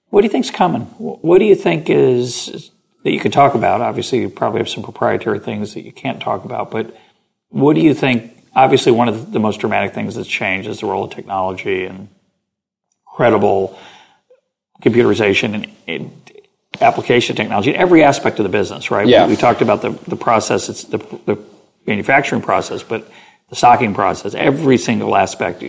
What do you think's coming? What do you think is that you could talk about? Obviously, you probably have some proprietary things that you can't talk about, but what do you think? Obviously, one of the most dramatic things that's changed is the role of technology and credible computerization and, application technology in every aspect of the business, right? Yeah. We, we talked about the, the process, it's the, the manufacturing process, but the stocking process, every single aspect,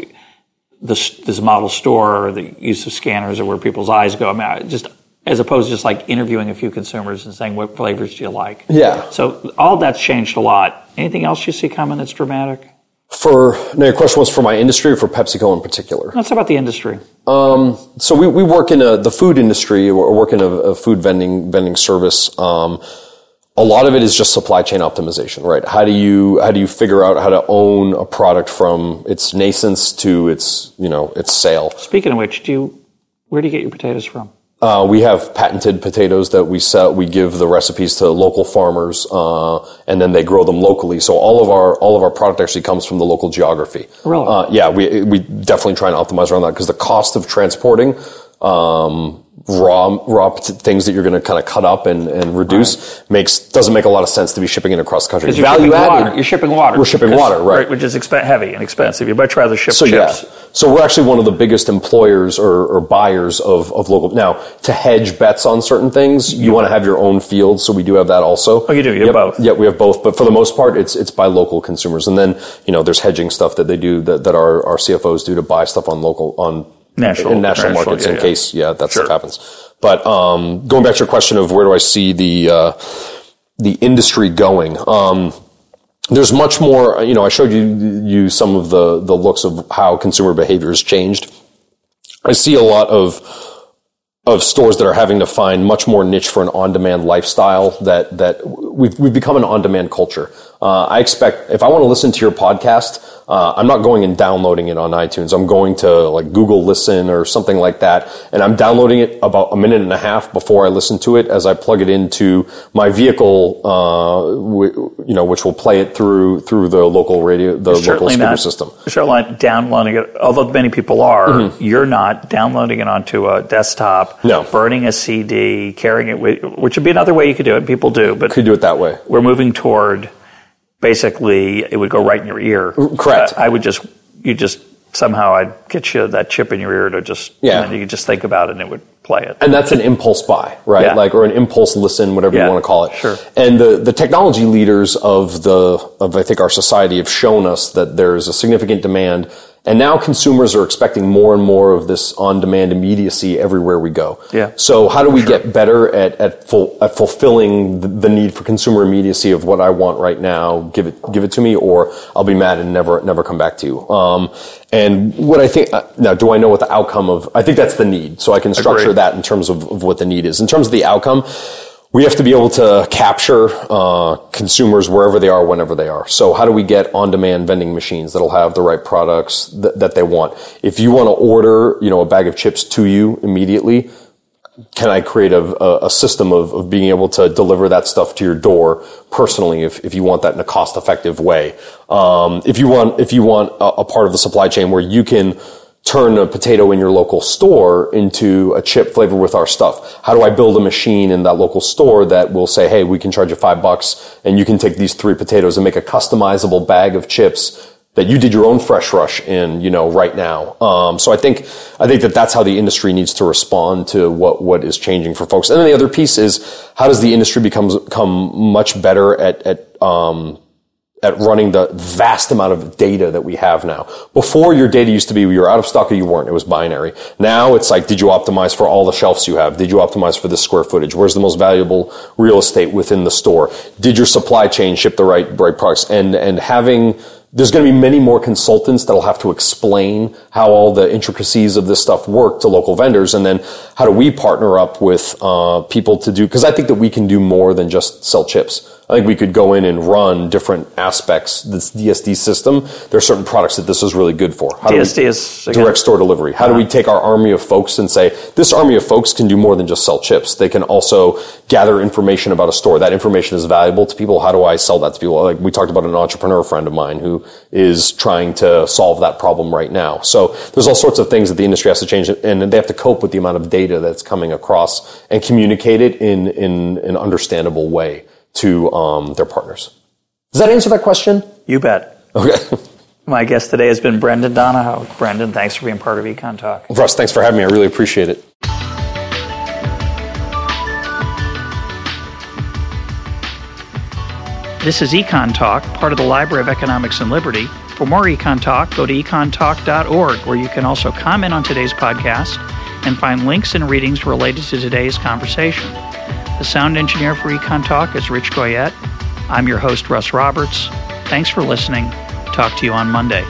this, this model store, the use of scanners or where people's eyes go. I mean, I just as opposed to just like interviewing a few consumers and saying what flavors do you like. Yeah. So all that's changed a lot. Anything else you see coming that's dramatic? For, now your question was for my industry or for PepsiCo in particular? Let's talk about the industry. Um, so we, we work in a, the food industry, or work in a, a food vending, vending service. Um, a lot of it is just supply chain optimization, right? How do you, how do you figure out how to own a product from its nascence to its, you know, its sale? Speaking of which, do you, where do you get your potatoes from? Uh, we have patented potatoes that we sell. We give the recipes to local farmers, uh, and then they grow them locally. So all of our all of our product actually comes from the local geography. Really? Uh, yeah, we we definitely try and optimize around that because the cost of transporting um, raw raw things that you're going to kind of cut up and, and reduce makes doesn't make a lot of sense to be shipping it across the country. You're shipping water. You're shipping water. We're shipping water, right. Which is exp- heavy and expensive. You'd much rather ship So chips. yeah, so we're actually one of the biggest employers or, or buyers of, of local. Now to hedge bets on certain things, you want to have your own field, so we do have that also. Oh, you do? You have both? Yeah, we have both, but for the most part, it's it's by local consumers, and then you know there's hedging stuff that they do that, that our, our CFOs do to buy stuff on local on National- in national national, markets yeah, in yeah. case yeah that Sure. stuff happens. But um, going back to your question of where do I see the uh, the industry going? Um, there's much more. You know, I showed you you some of the the looks of how consumer behavior has changed. I see a lot of of stores that are having to find much more niche for an on-demand lifestyle that that we've we've become an on-demand culture. Uh, I expect if I want to listen to your podcast, uh, I'm not going and downloading it on iTunes. I'm going to like Google Listen or something like that, and I'm downloading it about a minute and a half before I listen to it as I plug it into my vehicle, uh, w- you know, which will play it through through the local radio, the local certainly speaker not, system. Certainly not downloading it, although many people are. You're not downloading it onto a desktop, Mm-hmm. No. burning a CD, carrying it with, which would be another way you could do it. People do, but Could do it that way. we're moving toward basically it would go right in your ear. Correct. I, I would just you just somehow I'd get you that chip in your ear to just Yeah. and you could just think about it and it would play it. and that's an impulse buy, right? Yeah. Like, or an impulse listen, whatever Yeah, you want to call it. sure. And the, the technology leaders of the, of I think our society have shown us that there's a significant demand And now consumers are expecting more and more of this on-demand immediacy everywhere we go. Yeah. So how do we sure. get better at, at, full, at fulfilling the, the, need for consumer immediacy of what I want right now? Give it, give it to me or I'll be mad and never, never come back to you. Um, and what I think, uh, now do I know what the outcome of, I think that's the need. So I can structure Agreed. that in terms of, of what the need is. In terms of the outcome, we have to be able to capture uh, consumers wherever they are, whenever they are. So how do we get on-demand vending machines that'll have the right products th- that they want? If you want to order, you know, a bag of chips to you immediately, can I create a, a system of, of, being able to deliver that stuff to your door personally if, if you want that in a cost effective way? Um, if you want if you want a, a part of the supply chain where you can turn a potato in your local store into a chip flavored with our stuff? How do I build a machine in that local store that will say, hey, we can charge you five bucks and you can take these three potatoes and make a customizable bag of chips that you did your own fresh rush in, you know, right now. Um, so I think I think that that's how the industry needs to respond to what what is changing for folks. And then the other piece is how does the industry become become much better at at um, at running the vast amount of data that we have now. Before your data used to be you were out of stock or you weren't. It was binary. Now it's like, did you optimize for all the shelves you have? Did you optimize for the square footage? Where's the most valuable real estate within the store? Did your supply chain ship the right, right products? And, and having, there's going to be many more consultants that'll have to explain how all the intricacies of this stuff work to local vendors. And then how do we partner up with, uh, people to do, cause I think that we can do more than just sell chips. I think we could go in and run different aspects. This DSD system, there are certain products that this is really good for. How DSD is again, direct store delivery. How uh-huh. do we take our army of folks and say this army of folks can do more than just sell chips? They can also gather information about a store. That information is valuable to people. How do I sell that to people? Like we talked about an entrepreneur friend of mine who is trying to solve that problem right now. So there's all sorts of things that the industry has to change, and they have to cope with the amount of data that's coming across and communicate it in in an understandable way to um, their partners. Does that answer that question? You bet. Okay. My guest today has been Brendan Donohoe. Brendan, thanks for being part of Econ Talk. Russ, thanks for having me. I really appreciate it. This is Econ Talk, part of the Library of Economics and Liberty. For more Econ Talk, go to econtalk.org, where you can also comment on today's podcast and find links and readings related to today's conversation. The sound engineer for Econ Talk is Rich Goyette. I'm your host, Russ Roberts. Thanks for listening. Talk to you on Monday.